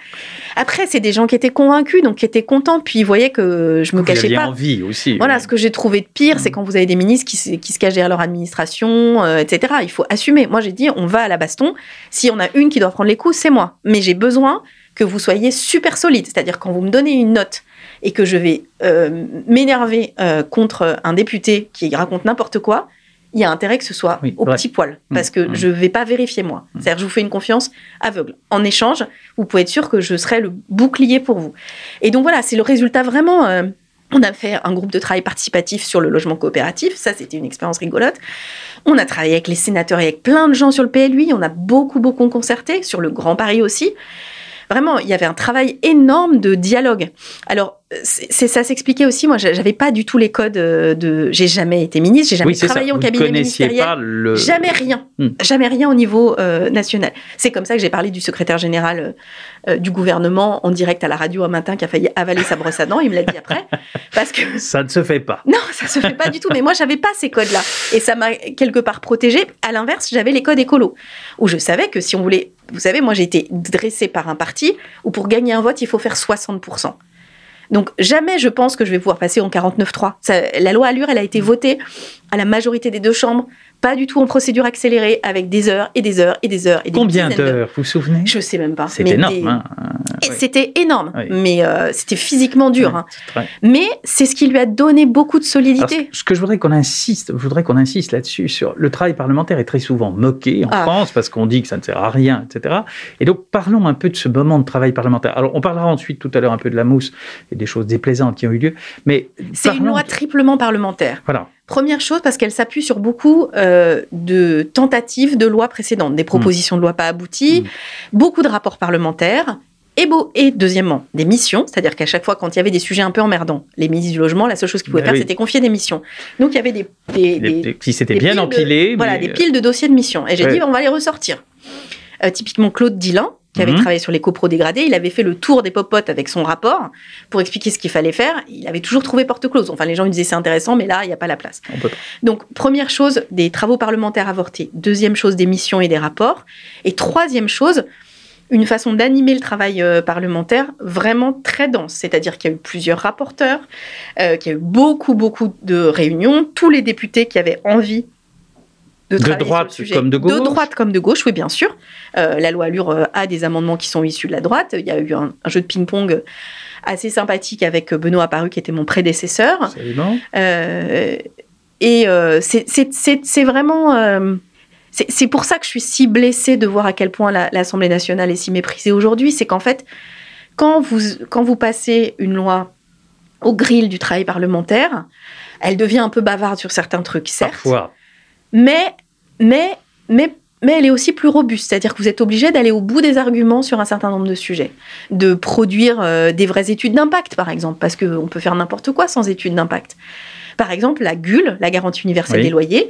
Après, c'est des gens qui étaient convaincus, donc qui étaient contents, puis ils voyaient que je me cachais pas. envie aussi. Voilà, ce que j'ai trouvé de pire, c'est mmh. quand vous avez des ministres qui, se cachent derrière leur administration, euh, etc. Il faut assumer. Moi, j'ai dit, on va à la baston. Si on a une qui doit prendre les coups, c'est moi. Mais j'ai besoin que vous soyez super solide. C'est-à-dire, quand vous me donnez une note et que je vais euh, m'énerver euh, contre un député qui raconte n'importe quoi, il y a intérêt que ce soit au petit poil, mmh. parce que mmh. je ne vais pas vérifier moi. Mmh. C'est-à-dire, je vous fais une confiance aveugle. En échange, vous pouvez être sûr que je serai le bouclier pour vous. Et donc voilà, c'est le résultat vraiment. Euh, on a fait un groupe de travail participatif sur le logement coopératif. Ça, c'était une expérience rigolote. On a travaillé avec les sénateurs et avec plein de gens sur le PLUI. On a beaucoup, beaucoup concerté sur le Grand Paris aussi. Vraiment, il y avait un travail énorme de dialogue. Alors, c'est ça s'expliquait aussi. Moi, j'avais pas du tout les codes euh, de. J'ai jamais été ministre, j'ai jamais travaillé en cabinet ministériel. Jamais rien, hmm. jamais rien au niveau euh, national. C'est comme ça que j'ai parlé du secrétaire général euh, du gouvernement en direct à la radio un matin qui a failli avaler sa brosse à dents. Il me l'a dit après, [laughs] parce que ça ne se fait pas. Non, ça se fait pas du tout. Mais moi, j'avais pas ces codes-là, et ça m'a quelque part protégée. À l'inverse, j'avais les codes écolos, où je savais que si on voulait, vous savez, moi j'ai été dressée par un parti où pour gagner un vote, il faut faire 60% donc jamais je pense que je vais pouvoir passer en 49.3. La loi Allure, elle a été votée à la majorité des deux chambres pas du tout en procédure accélérée, avec des heures et des heures et des heures et des Combien d'heures, vous vous souvenez? Je sais même pas. C'est énorme. Hein. C'était énorme, mais euh, c'était physiquement dur. Hein. Mais c'est ce qui lui a donné beaucoup de solidité. ce que je voudrais qu'on insiste, je voudrais qu'on insiste là-dessus, sur le travail parlementaire est très souvent moqué en ah. France parce qu'on dit que ça ne sert à rien, etc. Et donc parlons un peu de ce moment de travail parlementaire. Alors on parlera ensuite tout à l'heure un peu de la mousse et des choses déplaisantes qui ont eu lieu, mais c'est une loi triplement parlementaire. Voilà. Première chose, parce qu'elle s'appuie sur beaucoup euh, de tentatives de lois précédentes, des propositions de loi pas abouties, mm. beaucoup de rapports parlementaires, et, beau, et deuxièmement, des missions, c'est-à-dire qu'à chaque fois, quand il y avait des sujets un peu emmerdants, les ministres du logement, la seule chose qu'ils pouvaient ben faire, c'était confier des missions. Donc il y avait des. des, si c'était bien empilé. Voilà, des piles de dossiers de missions. Et j'ai dit, on va les ressortir. Euh, typiquement, Claude Dillin, qui avait mhm. travaillé sur les copros dégradés. Il avait fait le tour des popotes avec son rapport pour expliquer ce qu'il fallait faire. Il avait toujours trouvé porte close. Enfin, les gens lui disaient c'est intéressant, mais là, il n'y a pas la place. Donc, première chose, des travaux parlementaires avortés. Deuxième chose, des missions et des rapports. Et troisième chose, une façon d'animer le travail euh, parlementaire vraiment très dense. C'est-à-dire qu'il y a eu plusieurs rapporteurs, euh, qu'il y a eu beaucoup, beaucoup de réunions, tous les députés qui avaient envie de, de droite comme de gauche. De droite comme de gauche, oui, bien sûr. Euh, la loi Allure a des amendements qui sont issus de la droite. Il y a eu un, jeu de ping-pong assez sympathique avec Benoît Apparu, qui était mon prédécesseur. Absolument. et c'est vraiment c'est pour ça que je suis si blessée de voir à quel point l'Assemblée nationale est si méprisée aujourd'hui. C'est qu'en fait, quand vous, quand vous passez une loi au grill du travail parlementaire, elle devient un peu bavarde sur certains trucs, certes. Parfois. Mais, mais, mais, mais elle est aussi plus robuste. C'est-à-dire que vous êtes obligé d'aller au bout des arguments sur un certain nombre de sujets. De produire euh, des vraies études d'impact, par exemple, parce qu'on peut faire n'importe quoi sans études d'impact. Par exemple, la GUL, la garantie universelle des loyers,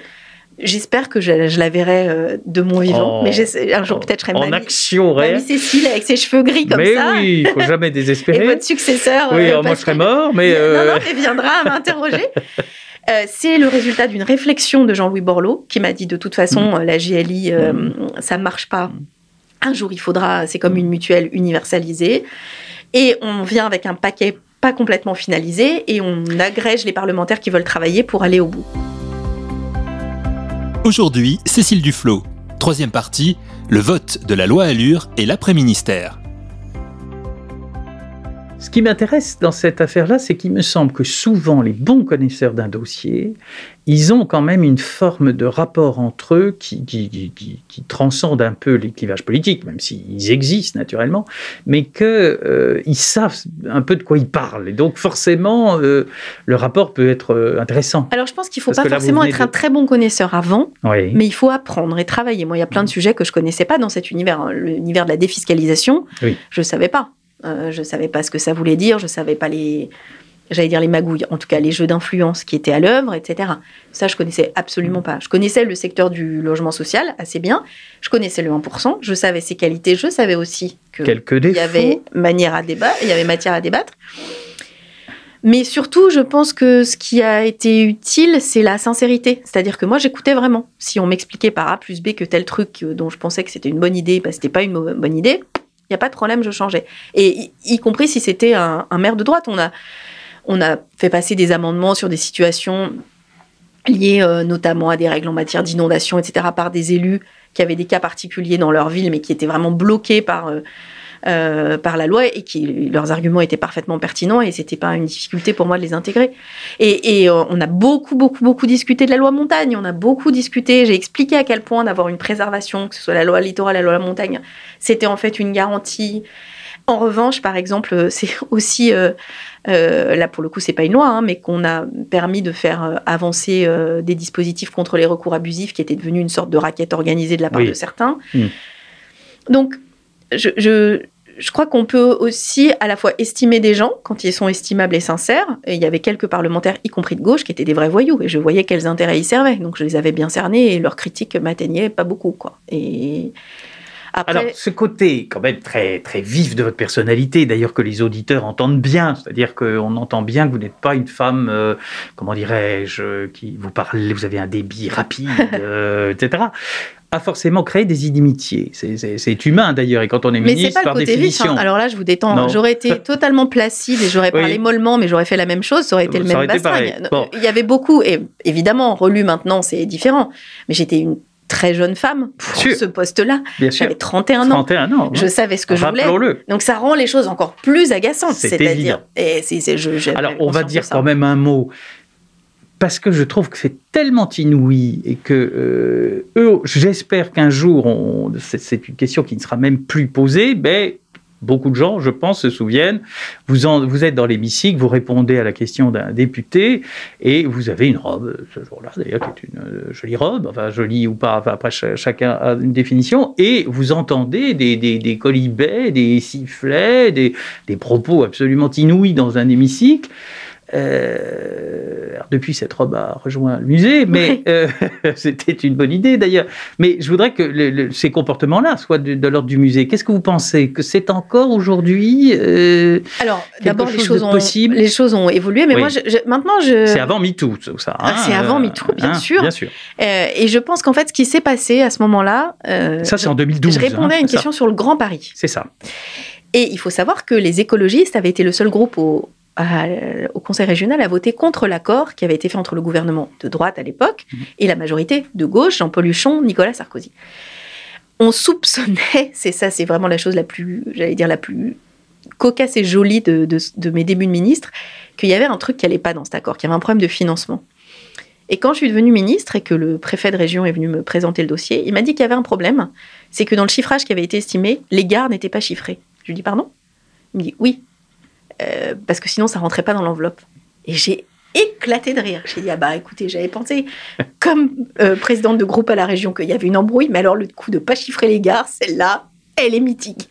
J'espère que je, la verrai euh, de mon vivant, mais un jour peut-être je serai en action réelle. Cécile avec ses cheveux gris comme ça. Mais oui, il faut jamais [laughs] désespérer. Et votre successeur. Oui, euh, moi je serais mort, mais non, non, euh, il viendra à [laughs] m'interroger. c'est le résultat d'une réflexion de Jean-Louis Borloo qui m'a dit de toute façon mm. la GLI ça mm. ça marche pas. Un jour il faudra, c'est comme une mutuelle universalisée, et on vient avec un paquet pas complètement finalisé et on agrège les parlementaires qui veulent travailler pour aller au bout. Aujourd'hui, Cécile Duflot. Troisième partie, le vote de la loi Allure et l'après-ministère. Ce qui m'intéresse dans cette affaire-là, c'est qu'il me semble que souvent les bons connaisseurs d'un dossier, ils ont quand même une forme de rapport entre eux qui, qui, qui, transcende un peu les clivages politiques, même s'ils existent naturellement, mais qu'ils euh, savent un peu de quoi ils parlent. Et donc forcément, euh, le rapport peut être euh, intéressant. Alors je pense qu'il ne faut pas forcément être un très bon connaisseur avant, mais il faut apprendre et travailler. Moi, il y a plein de sujets que je ne connaissais pas dans cet univers. Hein. L'univers de la défiscalisation, je ne savais pas. Euh, je ne savais pas ce que ça voulait dire, je ne savais pas les, j'allais dire les magouilles, en tout cas les jeux d'influence qui étaient à l'œuvre, etc. Ça, je connaissais absolument pas. Je connaissais le secteur du logement social assez bien. Je connaissais le 1%. Je savais ses qualités. Je savais aussi que il y avait manière à débattre, il y avait matière à débattre. Mais surtout, je pense que ce qui a été utile, c'est la sincérité. C'est-à-dire que moi, j'écoutais vraiment. Si on m'expliquait par A plus B que tel truc dont je pensais que c'était une bonne idée, bah, c'était pas une bonne idée, il n'y a pas de problème, je changeais. Et y, compris si c'était un, maire de droite, on a, on a fait passer des amendements sur des situations liées euh, notamment à des règles en matière d'inondation, etc., par des élus qui avaient des cas particuliers dans leur ville, mais qui étaient vraiment bloqués par, euh, euh, par la loi et qui leurs arguments étaient parfaitement pertinents et c'était pas une difficulté pour moi de les intégrer. Et, et euh, on a beaucoup, beaucoup, beaucoup discuté de la loi montagne. On a beaucoup discuté. J'ai expliqué à quel point d'avoir une préservation, que ce soit la loi littorale, la loi montagne, c'était en fait une garantie. En revanche, par exemple, c'est [laughs] aussi euh, là pour le coup, c'est pas une loi, hein, mais qu'on a permis de faire avancer des dispositifs contre les recours abusifs, qui étaient devenus une sorte de raquette organisée de la part de certains. Hmm. Donc, je, je, crois qu'on peut aussi à la fois estimer des gens quand ils sont estimables et sincères. Il y avait quelques parlementaires, y compris de gauche, qui étaient des vrais voyous. Et je voyais quels intérêts ils servaient. Donc je les avais bien cernés et leurs critiques m'atteignaient pas beaucoup. Et alors, ce côté quand même très, très vif de votre personnalité, d'ailleurs que les auditeurs entendent bien, c'est-à-dire qu'on entend bien que vous n'êtes pas une femme, euh, comment dirais-je, qui vous parle, vous avez un débit rapide, [laughs] euh, etc a forcément créé des inimitiés. C'est humain d'ailleurs, et quand on est ministre, par définition. Vif, Alors là, je vous détends. J'aurais été [laughs] totalement placide et j'aurais parlé mollement, mais j'aurais fait la même chose. Ça aurait été le même bassin. Il y avait beaucoup, et évidemment, relu maintenant, c'est différent. Mais j'étais une très jeune femme pour ce poste-là. J'avais 31 ans. 31 ans. Je savais ce que je voulais. Donc ça rend les choses encore plus agaçantes. C'est-à-dire. Alors on va dire quand même un mot parce que je trouve que c'est tellement inouï et que euh, j'espère qu'un jour, c'est une question qui ne sera même plus posée, mais beaucoup de gens, je pense, se souviennent, vous, vous êtes dans l'hémicycle, vous répondez à la question d'un député et vous avez une robe, ce jour-là d'ailleurs, qui est une euh, jolie robe, enfin jolie ou pas, après chacun a une définition, et vous entendez des, des, des colibets, des sifflets, des, des propos absolument inouïs dans un hémicycle. Euh, alors depuis, cette robe a rejoint le musée, mais euh, [laughs] c'était une bonne idée d'ailleurs. Mais je voudrais que le- le- ces comportements-là soient de, de l'ordre du musée. Qu'est-ce que vous pensez? Que c'est encore aujourd'hui euh, Alors, d'abord, les chose choses, ont, possible? les choses ont évolué, mais Oui. moi, je- je- maintenant, je. C'est avant MeToo, tout ça. Ah, c'est avant MeToo, bien sûr. Bien sûr. Et je pense qu'en fait, ce qui s'est passé à ce moment-là. Ça, c'est en je- 2012. Je répondais hein, à une ça. question sur le Grand Paris. C'est ça. Et il faut savoir que les écologistes avaient été le seul groupe au, à- au Conseil régional à voter contre l'accord qui avait été fait entre le gouvernement de droite à l'époque Mhm. et la majorité de gauche, Jean-Paul Huchon, Nicolas Sarkozy. On soupçonnait, c'est ça, c'est vraiment la chose la plus, j'allais dire, la plus cocasse et jolie de, de- de mes débuts de ministre, qu'il y avait un truc qui allait pas dans cet accord, qu'il y avait un problème de financement. Et quand je suis devenue ministre et que le préfet de région est venu me présenter le dossier, il m'a dit qu'il y avait un problème, c'est que dans le chiffrage qui avait été estimé, les gares n'étaient pas chiffrées. Je lui dis pardon? Il me dit oui, Euh, parce que sinon ça rentrait pas dans l'enveloppe. Et j'ai éclaté de rire. J'ai dit ah bah écoutez, j'avais pensé [laughs] comme euh, présidente de groupe à la région qu'il y avait une embrouille, mais alors le coup de pas chiffrer les gares, celle-là, elle est mythique.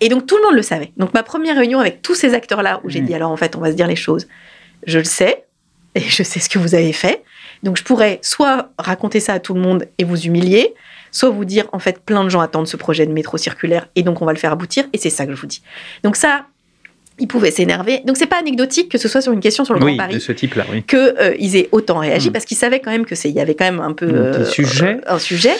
Et donc tout le monde le savait. Donc ma première réunion avec tous ces acteurs-là, où j'ai Mm. dit alors en fait on va se dire les choses, je le sais et je sais ce que vous avez fait. Donc je pourrais soit raconter ça à tout le monde et vous humilier, soit vous dire en fait plein de gens attendent ce projet de métro circulaire et donc on va le faire aboutir et c'est ça que je vous dis. Donc ça, ils pouvaient s'énerver. Donc c'est pas anecdotique que ce soit sur une question sur le Oui, Grand de Paris ce type-là, oui. que euh, ils aient autant réagi Mm. parce qu'ils savaient quand même que c'est il y avait quand même un peu Un petit sujet. un sujet.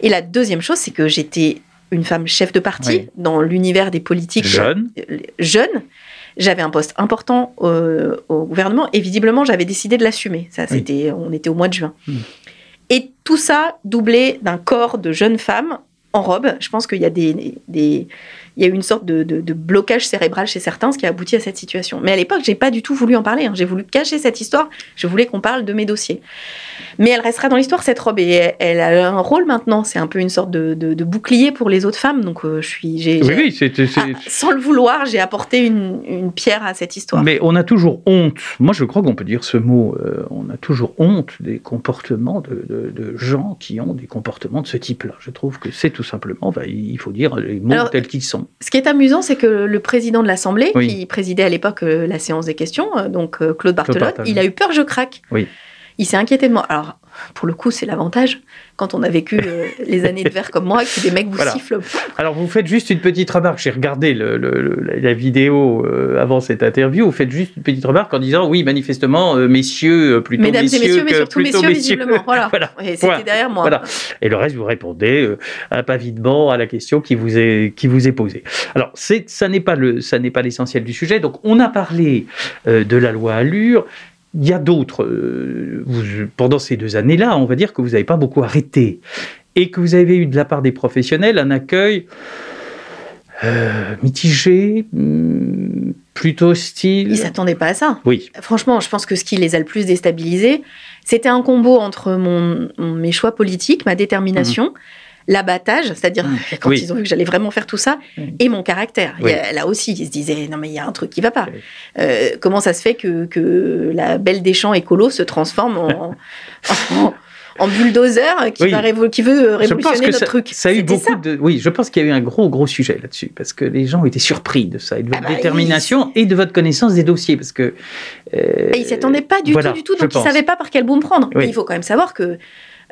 Et la deuxième chose c'est que j'étais une femme chef de parti Oui. dans l'univers des politiques Jeune. euh, jeune. J'avais un poste important euh, au gouvernement et visiblement j'avais décidé de l'assumer. Ça, c'était, on était au mois de juin. Mm. Et tout ça doublé d'un corps de jeunes femmes en robe. Je pense qu'il y a des, des- il y a eu une sorte de, de- de blocage cérébral chez certains, ce qui a abouti à cette situation. Mais à l'époque, j'ai pas du tout voulu en parler. hein. J'ai voulu cacher cette histoire. Je voulais qu'on parle de mes dossiers. Mais elle restera dans l'histoire cette robe et elle, a un rôle maintenant. C'est un peu une sorte de, bouclier pour les autres femmes. Donc euh, je suis, j'ai, Oui, oui, c'est. c'est- ah, sans le vouloir, j'ai apporté une, une pierre à cette histoire. Mais on a toujours honte. Moi, je crois qu'on peut dire ce mot. euh, on a toujours honte des comportements de, gens qui ont des comportements de ce type-là. Je trouve que c'est tout simplement, bah, il faut dire les mots Alors, tels qu'ils sont. Ce qui est amusant, c'est que le président de l'Assemblée, Oui. qui présidait à l'époque euh, la séance des questions, euh, donc euh, Claude Barthelot, Barthelot. il a eu peur je craque. Oui. Il s'est inquiété de moi. Alors, pour le coup, c'est l'avantage quand on a vécu euh, [laughs] les années de verre comme moi, que des mecs vous Voilà. sifflent. Alors, vous faites juste une petite remarque. J'ai regardé le- le- le- la- vidéo euh, avant cette interview. Vous faites juste une petite remarque en disant oui, manifestement, euh, messieurs, plutôt Mesdames messieurs, et messieurs, mais que surtout plutôt messieurs, messieurs. visiblement. Voilà. [laughs] Voilà. Et c'était Voilà. derrière moi. Voilà. Et le reste, vous répondez impavidement à la question qui vous est, qui vous est posée. Alors, c'est, ça n'est pas le, ça n'est pas l'essentiel du sujet. Donc, on a parlé de la loi Allure. Il y a d'autres. euh, pendant ces deux années-là, on va dire que vous n'avez pas beaucoup arrêté et que vous avez eu de la part des professionnels un accueil euh, mitigé, hum, plutôt hostile. Ils s'attendaient pas à ça. Oui. Franchement, je pense que ce qui les a le plus déstabilisés, c'était un combo entre mon, mes choix politiques, ma détermination, l'abattage, c'est-à-dire Mhm. quand Oui. ils ont vu que j'allais vraiment faire tout ça, Mhm. et mon caractère. Oui. A- là aussi, ils se disaient non mais il y a un truc qui va pas. Oui. Euh, comment ça se fait que, que la belle des champs écolo se transforme en, [laughs] en, en bulldozer qui, va révo- qui veut pense révolutionner notre ça, truc ça a eu beaucoup ça. de. Oui, je pense qu'il y a eu un gros, gros sujet là-dessus, parce que les gens ont été surpris de ça, et de votre Ah bah, détermination et de votre connaissance des dossiers, parce que. euh, Et ils s'y attendaient pas du voilà, tout, du tout. Donc ils pense. savaient pas par quel bout me prendre. Mais il faut quand même savoir que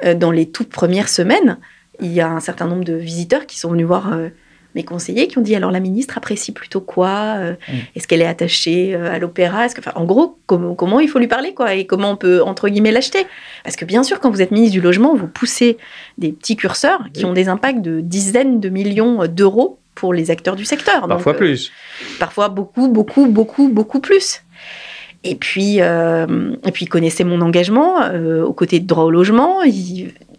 euh, dans les toutes premières semaines, il y a un certain nombre de visiteurs qui sont venus voir euh, mes conseillers, qui ont dit alors la ministre apprécie plutôt quoi Euh, Mm. Est-ce qu'elle est attachée euh, à l'opéra Est-ce que, enfin, en gros, comment, comment il faut lui parler quoi Et comment on peut entre guillemets l'acheter? Parce que bien sûr, quand vous êtes ministre du logement, vous poussez des petits curseurs qui ont des impacts de dizaines de millions d'euros pour les acteurs du secteur. Parfois Donc, euh, plus. parfois beaucoup, beaucoup, beaucoup, beaucoup plus. Et puis, euh, et puis ils connaissaient mon engagement euh, aux côtés de droit au logement.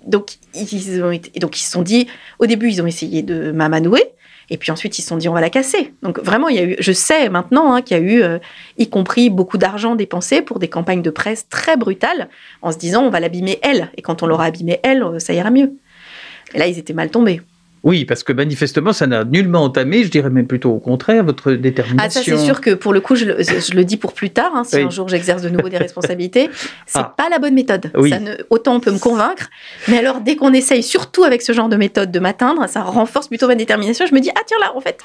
Donc, ils ont été- donc, ils se sont dit, au début, ils ont essayé de m'amadouer. Et puis ensuite, ils se sont dit, on va la casser. Donc vraiment, il y a eu, je sais maintenant hein, qu'il y a eu, euh, y compris beaucoup d'argent dépensé pour des campagnes de presse très brutales, en se disant, on va l'abîmer elle. Et quand on l'aura abîmée elle, euh, ça ira mieux. Et là, ils étaient mal tombés. Oui, parce que manifestement, ça n'a nullement entamé, je dirais même plutôt au contraire, votre détermination. Ah, ça c'est sûr que pour le coup, je le, je le dis pour plus tard, hein, si Oui. un jour j'exerce de nouveau des responsabilités, [laughs] c'est Ah. pas la bonne méthode. Oui. Ça ne, autant on peut me convaincre, mais alors dès qu'on essaye, surtout avec ce genre de méthode, de m'atteindre, ça renforce plutôt ma détermination. Je me dis, ah tiens là, en fait,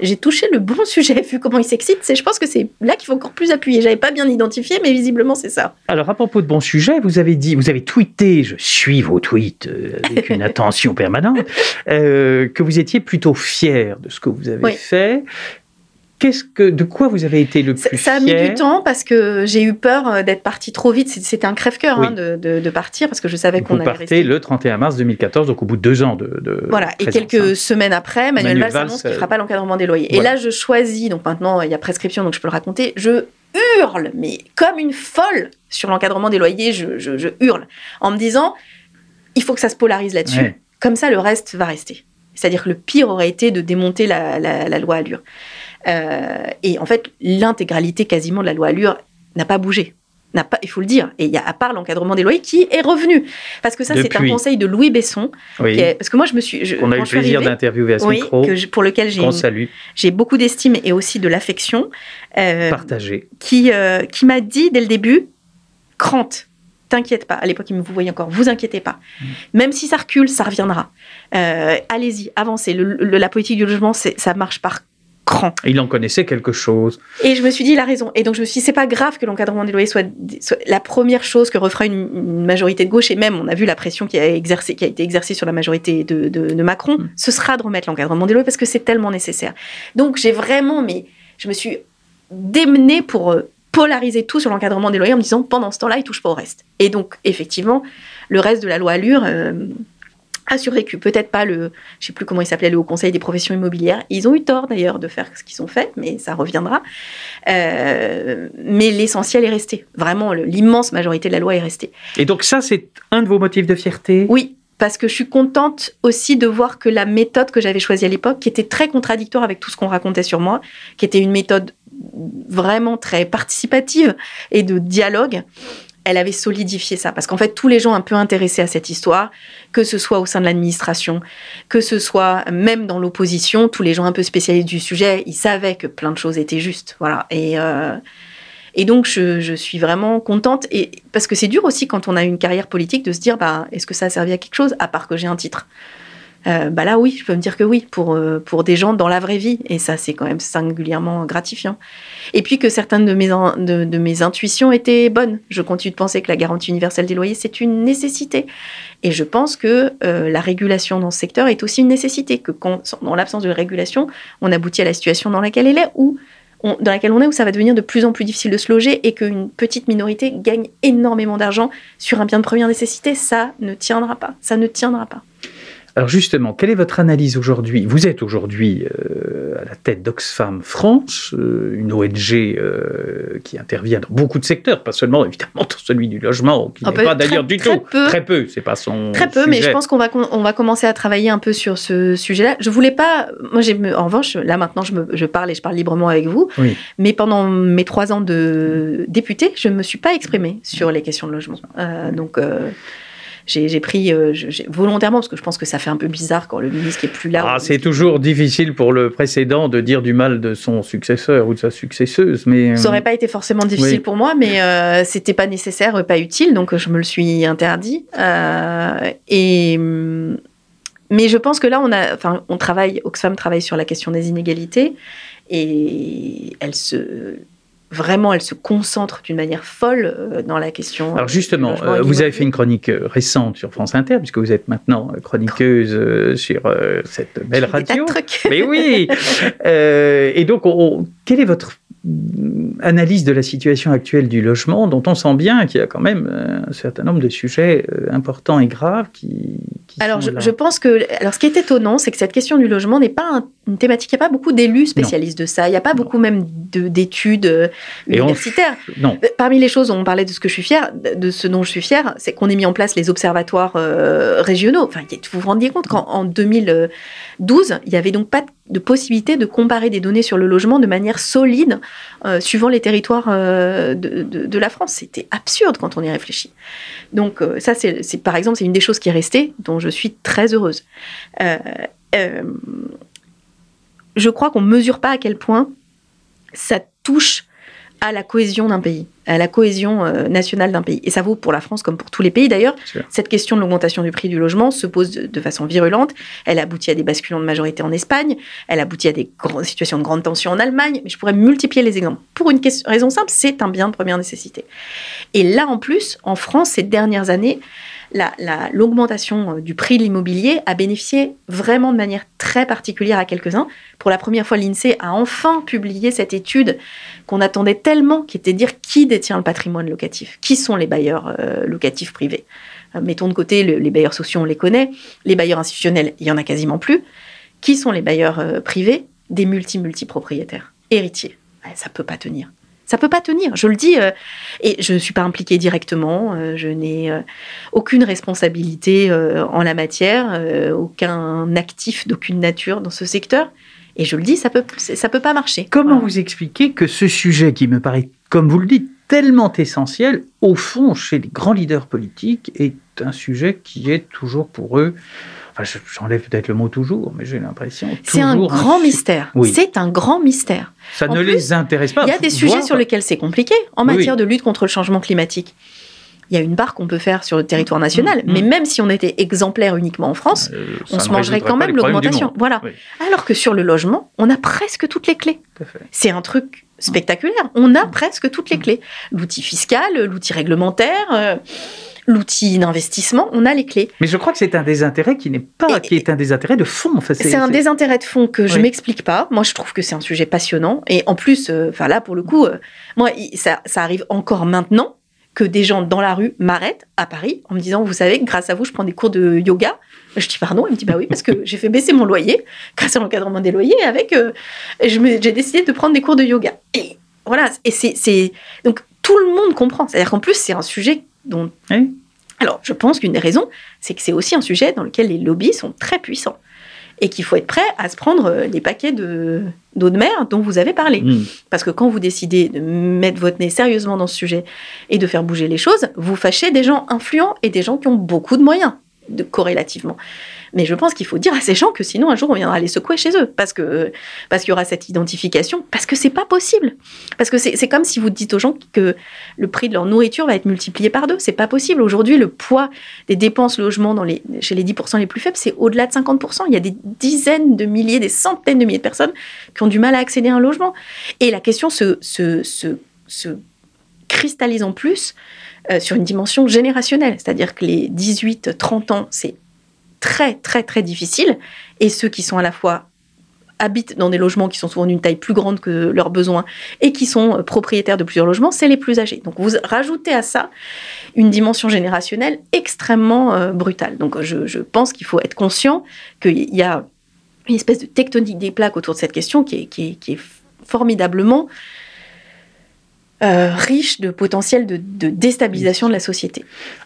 j'ai touché le bon sujet, vu comment il s'excite, je pense que c'est là qu'il faut encore plus appuyer. J'avais pas bien identifié, mais visiblement c'est ça. Alors, à propos de bon sujet, vous avez dit, vous avez tweeté, je suis vos tweets euh, avec une [laughs] attention permanente, euh, que vous étiez plutôt fier de ce que vous avez Oui. fait. Qu'est-ce que, de quoi vous avez été le Ça, plus ça a mis fier du temps parce que j'ai eu peur euh, d'être partie trop vite. C'était un crève-cœur Oui. hein, de, de- de partir parce que je savais qu'on allait partez rester. le 31 mars 2014, donc au bout de deux ans de, de Voilà, et quelques hein. semaines après, Manuel, Manuel Valls Valls, annonce qu'il ne euh, fera pas l'encadrement des loyers. Et là, je choisis, donc maintenant il y a prescription, donc je peux le raconter, je hurle, mais comme une folle sur l'encadrement des loyers, je, je- je hurle, en me disant, il faut que ça se polarise là-dessus, Ouais. comme ça le reste va rester. C'est-à-dire que le pire aurait été de démonter la, la- la loi Allure. Euh, et en fait, l'intégralité quasiment de la loi Allure n'a pas bougé. N'a pas, il faut le dire. Et il y a à part l'encadrement des loyers qui est revenu. Parce que ça, c'est un conseil de Louis Besson. Oui, qui est- parce que moi, je me suis. je- qu'on a eu le plaisir d'interviewer à ce oui, micro, que je- pour lequel j'ai beaucoup d'estime et aussi de l'affection, euh, partagé. qui, euh, qui m'a dit dès le début, crante, t'inquiète pas. À l'époque, il me vous voyez encore, vous inquiétez pas. Mm. Même si ça recule, ça reviendra. Euh, Allez-y, avancez. Le- le- la politique du logement, ça marche par cran. Il en connaissait quelque chose. Et je me suis dit, il a raison. Et donc, je me suis dit, c'est pas grave que l'encadrement des loyers soit, soit la première chose que refera une, une majorité de gauche. Et même, on a vu la pression qui a, exercé, qui a été exercée sur la majorité de, de- de Macron. Mm. Ce sera de remettre l'encadrement des loyers parce que c'est tellement nécessaire. Donc, j'ai vraiment, mais je me suis démenée pour euh, polariser tout sur l'encadrement des loyers en me disant, pendant ce temps-là, il touche pas au reste. Et donc, effectivement, le reste de la loi Allure euh, a survécu. Peut-être pas le, je sais plus comment il s'appelait, le Haut Conseil des professions immobilières. Ils ont eu tort d'ailleurs de faire ce qu'ils ont fait, mais ça reviendra. Euh, mais l'essentiel est resté. Vraiment, l'immense majorité de la loi est restée. Et donc ça, c'est un de vos motifs de fierté? Oui, parce que je suis contente aussi de voir que la méthode que j'avais choisie à l'époque, qui était très contradictoire avec tout ce qu'on racontait sur moi, qui était une méthode vraiment très participative et de dialogue, elle avait solidifié ça. Parce qu'en fait, tous les gens un peu intéressés à cette histoire, que ce soit au sein de l'administration, que ce soit même dans l'opposition, tous les gens un peu spécialistes du sujet, ils savaient que plein de choses étaient justes. Voilà. Et, euh, et donc, je, je suis vraiment contente. Et, parce que c'est dur aussi quand on a une carrière politique de se dire, bah, est-ce que ça a servi à quelque chose, à part que j'ai un titre? Euh, bah là oui, je peux me dire que oui, pour, euh, pour des gens dans la vraie vie. Et ça, c'est quand même singulièrement gratifiant. Et puis que certaines de mes, de mes intuitions étaient bonnes. Je continue de penser que la garantie universelle des loyers, c'est une nécessité. Et je pense que euh, la régulation dans ce secteur est aussi une nécessité. Que quand, dans l'absence de régulation, on aboutit à la situation dans laquelle elle est, où on- dans laquelle on est, où ça va devenir de plus en plus difficile de se loger et qu'une petite minorité gagne énormément d'argent sur un bien de première nécessité, ça ne tiendra pas. Ça ne tiendra pas. Alors justement, quelle est votre analyse aujourd'hui? Vous êtes aujourd'hui euh, à la tête d'Oxfam France, euh, une ONG euh, qui intervient dans beaucoup de secteurs, pas seulement évidemment dans celui du logement, qui Ah n'est bah, pas d'ailleurs du très tout. peu. Très peu, c'est pas son Très peu, mais je pense qu'on va, on va commencer à travailler un peu sur ce sujet-là. Je voulais pas. Moi, j'ai, en revanche, là maintenant, je, me, je parle et je parle librement avec vous. Oui. Mais pendant mes trois ans de député, je ne me suis pas exprimée sur les questions de logement. Donc. J'ai, pris euh, volontairement parce que je pense que ça fait un peu bizarre quand le ministre qui est plus là. Ah, c'est toujours difficile pour le précédent de dire du mal de son successeur ou de sa successeuse, mais Ça euh, aurait pas été forcément difficile Oui. pour moi, mais euh, c'était pas nécessaire, euh, pas utile, donc je me le suis interdit. Euh, et hum, mais je pense que là, on a, enfin, on travaille, Oxfam travaille sur la question des inégalités, et elle se, vraiment, elle se concentre d'une manière folle euh, dans la question. Alors justement, euh, vous avez fait une chronique euh, récente sur France Inter, puisque vous êtes maintenant chroniqueuse euh, sur euh, cette belle Des tas de radio. trucs. Mais oui [laughs] Et donc, on- quelle est votre analyse de la situation actuelle du logement, dont on sent bien qu'il y a quand même euh, un certain nombre de sujets euh, importants et graves qui, qui Alors, sont je, pense que. Alors, ce qui est étonnant, c'est que cette question du logement n'est pas un- une thématique. Il n'y a pas beaucoup d'élus spécialistes de ça. Il n'y a pas beaucoup même de- d'études euh, on- universitaires. Non, Parmi les choses dont on parlait de ce que je suis fière, de ce dont je suis fière, c'est qu'on ait mis en place les observatoires euh, régionaux. Enfin, vous vous rendiez compte qu'en en 2012, il n'y avait donc pas de possibilité de comparer des données sur le logement de manière solide euh, suivant les territoires euh, de, de- de la France. C'était absurde quand on y réfléchit. Donc euh, ça, c'est par exemple, c'est une des choses qui est restée, dont je suis très heureuse. Je crois qu'on ne mesure pas à quel point ça touche à la cohésion d'un pays, à la cohésion euh, nationale d'un pays. Et ça vaut pour la France comme pour tous les pays. D'ailleurs, cette question de l'augmentation du prix du logement se pose de, façon virulente. Elle aboutit à des basculements de majorité en Espagne, elle aboutit à des situations de grande tension en Allemagne, mais je pourrais multiplier les exemples. Pour une raison simple, c'est un bien de première nécessité. Et là, en plus, en France, ces dernières années, l'augmentation euh, du prix de l'immobilier a bénéficié vraiment de manière très particulière à quelques-uns. Pour la première fois, l'INSEE a enfin publié cette étude qu'on attendait tellement, qui était de dire qui détient le patrimoine locatif, qui sont les bailleurs euh, locatifs privés. Euh, mettons de côté les bailleurs sociaux, on les connaît, les bailleurs institutionnels, il y en a quasiment plus. Qui sont les bailleurs privés? Des multi-multi-propriétaires, héritiers. Ça peut pas tenir. Ça peut pas tenir, je le dis. Euh, et je ne suis pas impliquée directement, euh, je n'ai euh, aucune responsabilité en la matière, aucun actif d'aucune nature dans ce secteur. Et je le dis, ça peut, ça peut pas marcher. Comment vous expliquez que ce sujet qui me paraît, comme vous le dites, tellement essentiel, au fond, chez les grands leaders politiques, est un sujet qui est toujours pour eux j'enlève peut-être le mot toujours, mais j'ai l'impression. C'est un grand mystère. C'est un grand mystère. Ça ne les intéresse pas. Il y a des sujets sur lesquels c'est compliqué. En matière de lutte contre le changement climatique, il y a une barre qu'on peut faire sur le territoire national, mm, mm. mais même si on était exemplaire uniquement en France, euh, on se mangerait quand même l'augmentation. Voilà. Alors que sur le logement, on a presque toutes les clés. C'est un truc spectaculaire. On a presque toutes les clés. L'outil fiscal, l'outil réglementaire. Euh, l'outil d'investissement, on a les clés. Mais je crois que c'est un désintérêt qui n'est pas, qui est un désintérêt de fond. c'est un désintérêt de fond que je m'explique pas. Moi, je trouve que c'est un sujet passionnant. Et en plus, euh, enfin là, pour le coup, euh, moi, ça, arrive encore maintenant que des gens dans la rue m'arrêtent à Paris en me disant, vous savez, grâce à vous, je prends des cours de yoga. Je dis pardon, elle me dit bah oui parce que j'ai fait baisser mon loyer grâce à l'encadrement des loyers avec euh, j'ai décidé de prendre des cours de yoga. Et voilà, et c'est donc tout le monde comprend. C'est-à-dire qu'en plus c'est un sujet alors, je pense qu'une des raisons, c'est que c'est aussi un sujet dans lequel les lobbies sont très puissants et qu'il faut être prêt à se prendre euh, les paquets d'eau de, mer dont vous avez parlé. Hmm. Parce que quand vous décidez de mettre votre nez sérieusement dans ce sujet et de faire bouger les choses, vous fâchez des gens influents et des gens qui ont beaucoup de moyens de corrélativement. Mais je pense qu'il faut dire à ces gens que sinon un jour on viendra les secouer chez eux parce que parce qu'il y aura cette identification parce que c'est pas possible. Parce que c'est comme si vous dites aux gens que le prix de leur nourriture va être multiplié par deux. C'est pas possible. Aujourd'hui le poids des dépenses logement dans les chez les 10% les plus faibles c'est au-delà de 50% il y a des dizaines de milliers des centaines de milliers de personnes qui ont du mal à accéder à un logement. Et la question se se, se, cristallise en plus euh, sur une dimension générationnelle. C'est-à-dire que les 18-30 ans c'est très, très, très difficile. Et ceux qui sont à la fois habitent dans des logements qui sont souvent d'une taille plus grande que leurs besoins et qui sont euh, propriétaires de plusieurs logements, c'est les plus âgés. Donc vous rajoutez à ça une dimension générationnelle extrêmement euh, brutale. Donc je, pense qu'il faut être conscient qu'il y a une espèce de tectonique des plaques autour de cette question qui est formidablement euh, riche de potentiel de, déstabilisation de la société.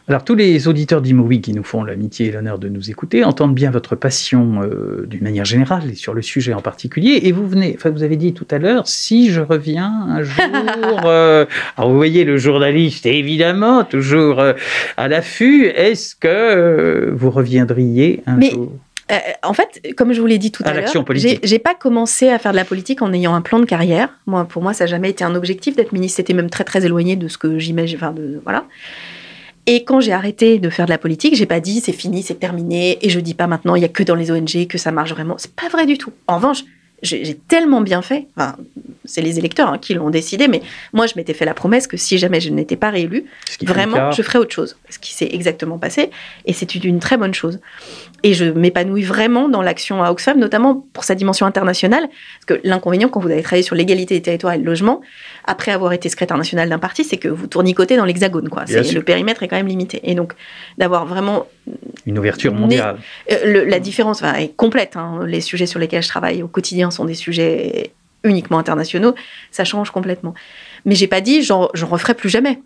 Alors tous les auditeurs d'Imowi qui nous font l'amitié et l'honneur de nous écouter entendent bien votre passion euh, d'une manière générale et sur le sujet en particulier. Et vous venez, enfin vous avez dit tout à l'heure, si je reviens un [laughs] jour, euh, alors vous voyez le journaliste évidemment toujours à l'affût. Est-ce que vous reviendriez un jour? Euh, en fait, comme je vous l'ai dit tout à, l'heure, j'ai pas commencé à faire de la politique en ayant un plan de carrière. Moi, pour moi, ça n'a jamais été un objectif d'être ministre. C'était même très très éloigné de ce que j'imagine. Enfin, voilà. Et quand j'ai arrêté de faire de la politique, j'ai pas dit c'est fini, c'est terminé, et je dis pas maintenant il y a que dans les ONG que ça marche vraiment. C'est pas vrai du tout. En revanche, j'ai tellement bien fait, enfin, c'est les électeurs hein, qui l'ont décidé, mais moi je m'étais fait la promesse que si jamais je n'étais pas réélu, vraiment je ferais autre chose. Ce qui s'est exactement passé, et c'est une très bonne chose. Et je m'épanouis vraiment dans l'action à Oxfam, notamment pour sa dimension internationale, parce que l'inconvénient quand vous avez travaillé sur l'égalité des territoires et le logement, après avoir été secrétaire national d'un parti, c'est que vous tournicoter dans l'hexagone, quoi. Le périmètre est quand même limité, et donc d'avoir vraiment une ouverture mondiale. Euh, la différence est complète. Hein. Les sujets sur lesquels je travaille au quotidien sont des sujets uniquement internationaux. Ça change complètement. Mais j'ai pas dit j'en referai plus jamais.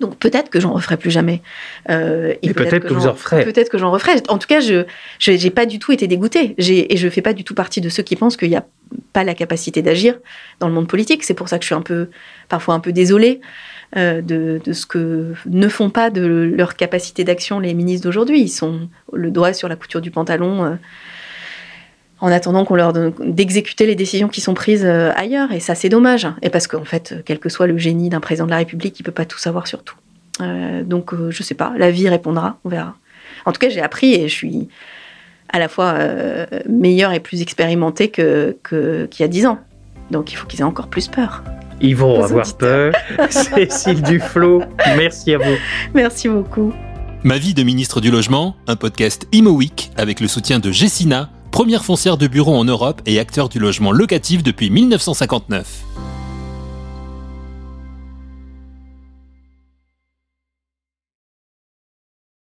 Donc peut-être que j'en referai plus jamais. Euh, et, peut-être que, vous en referez. Peut-être que j'en referai. En tout cas, je n'ai pas du tout été dégoûtée. Et je ne fais pas du tout partie de ceux qui pensent qu'il n'y a pas la capacité d'agir dans le monde politique. C'est pour ça que je suis un peu, parfois un peu désolée. Euh, de, ce que ne font pas de leur capacité d'action les ministres d'aujourd'hui. Ils sont le doigt sur la couture du pantalon. Euh, en attendant qu'on leur donne d'exécuter les décisions qui sont prises euh, ailleurs. Et ça, c'est dommage. Et parce qu'en fait, quel que soit le génie d'un président de la République, il peut pas tout savoir sur tout. Donc, euh, je sais pas. La vie répondra. On verra. En tout cas, j'ai appris et je suis à la fois euh, meilleure et plus expérimentée que qu'il y a dix ans. Donc, il faut qu'ils aient encore plus peur. Ils vont avoir auditeurs. peur. [laughs] Cécile Duflo, merci à vous. Merci beaucoup. Ma vie de ministre du Logement, un podcast Imo Week avec le soutien de Jessina, première foncière de bureau en Europe et acteur du logement locatif depuis 1959.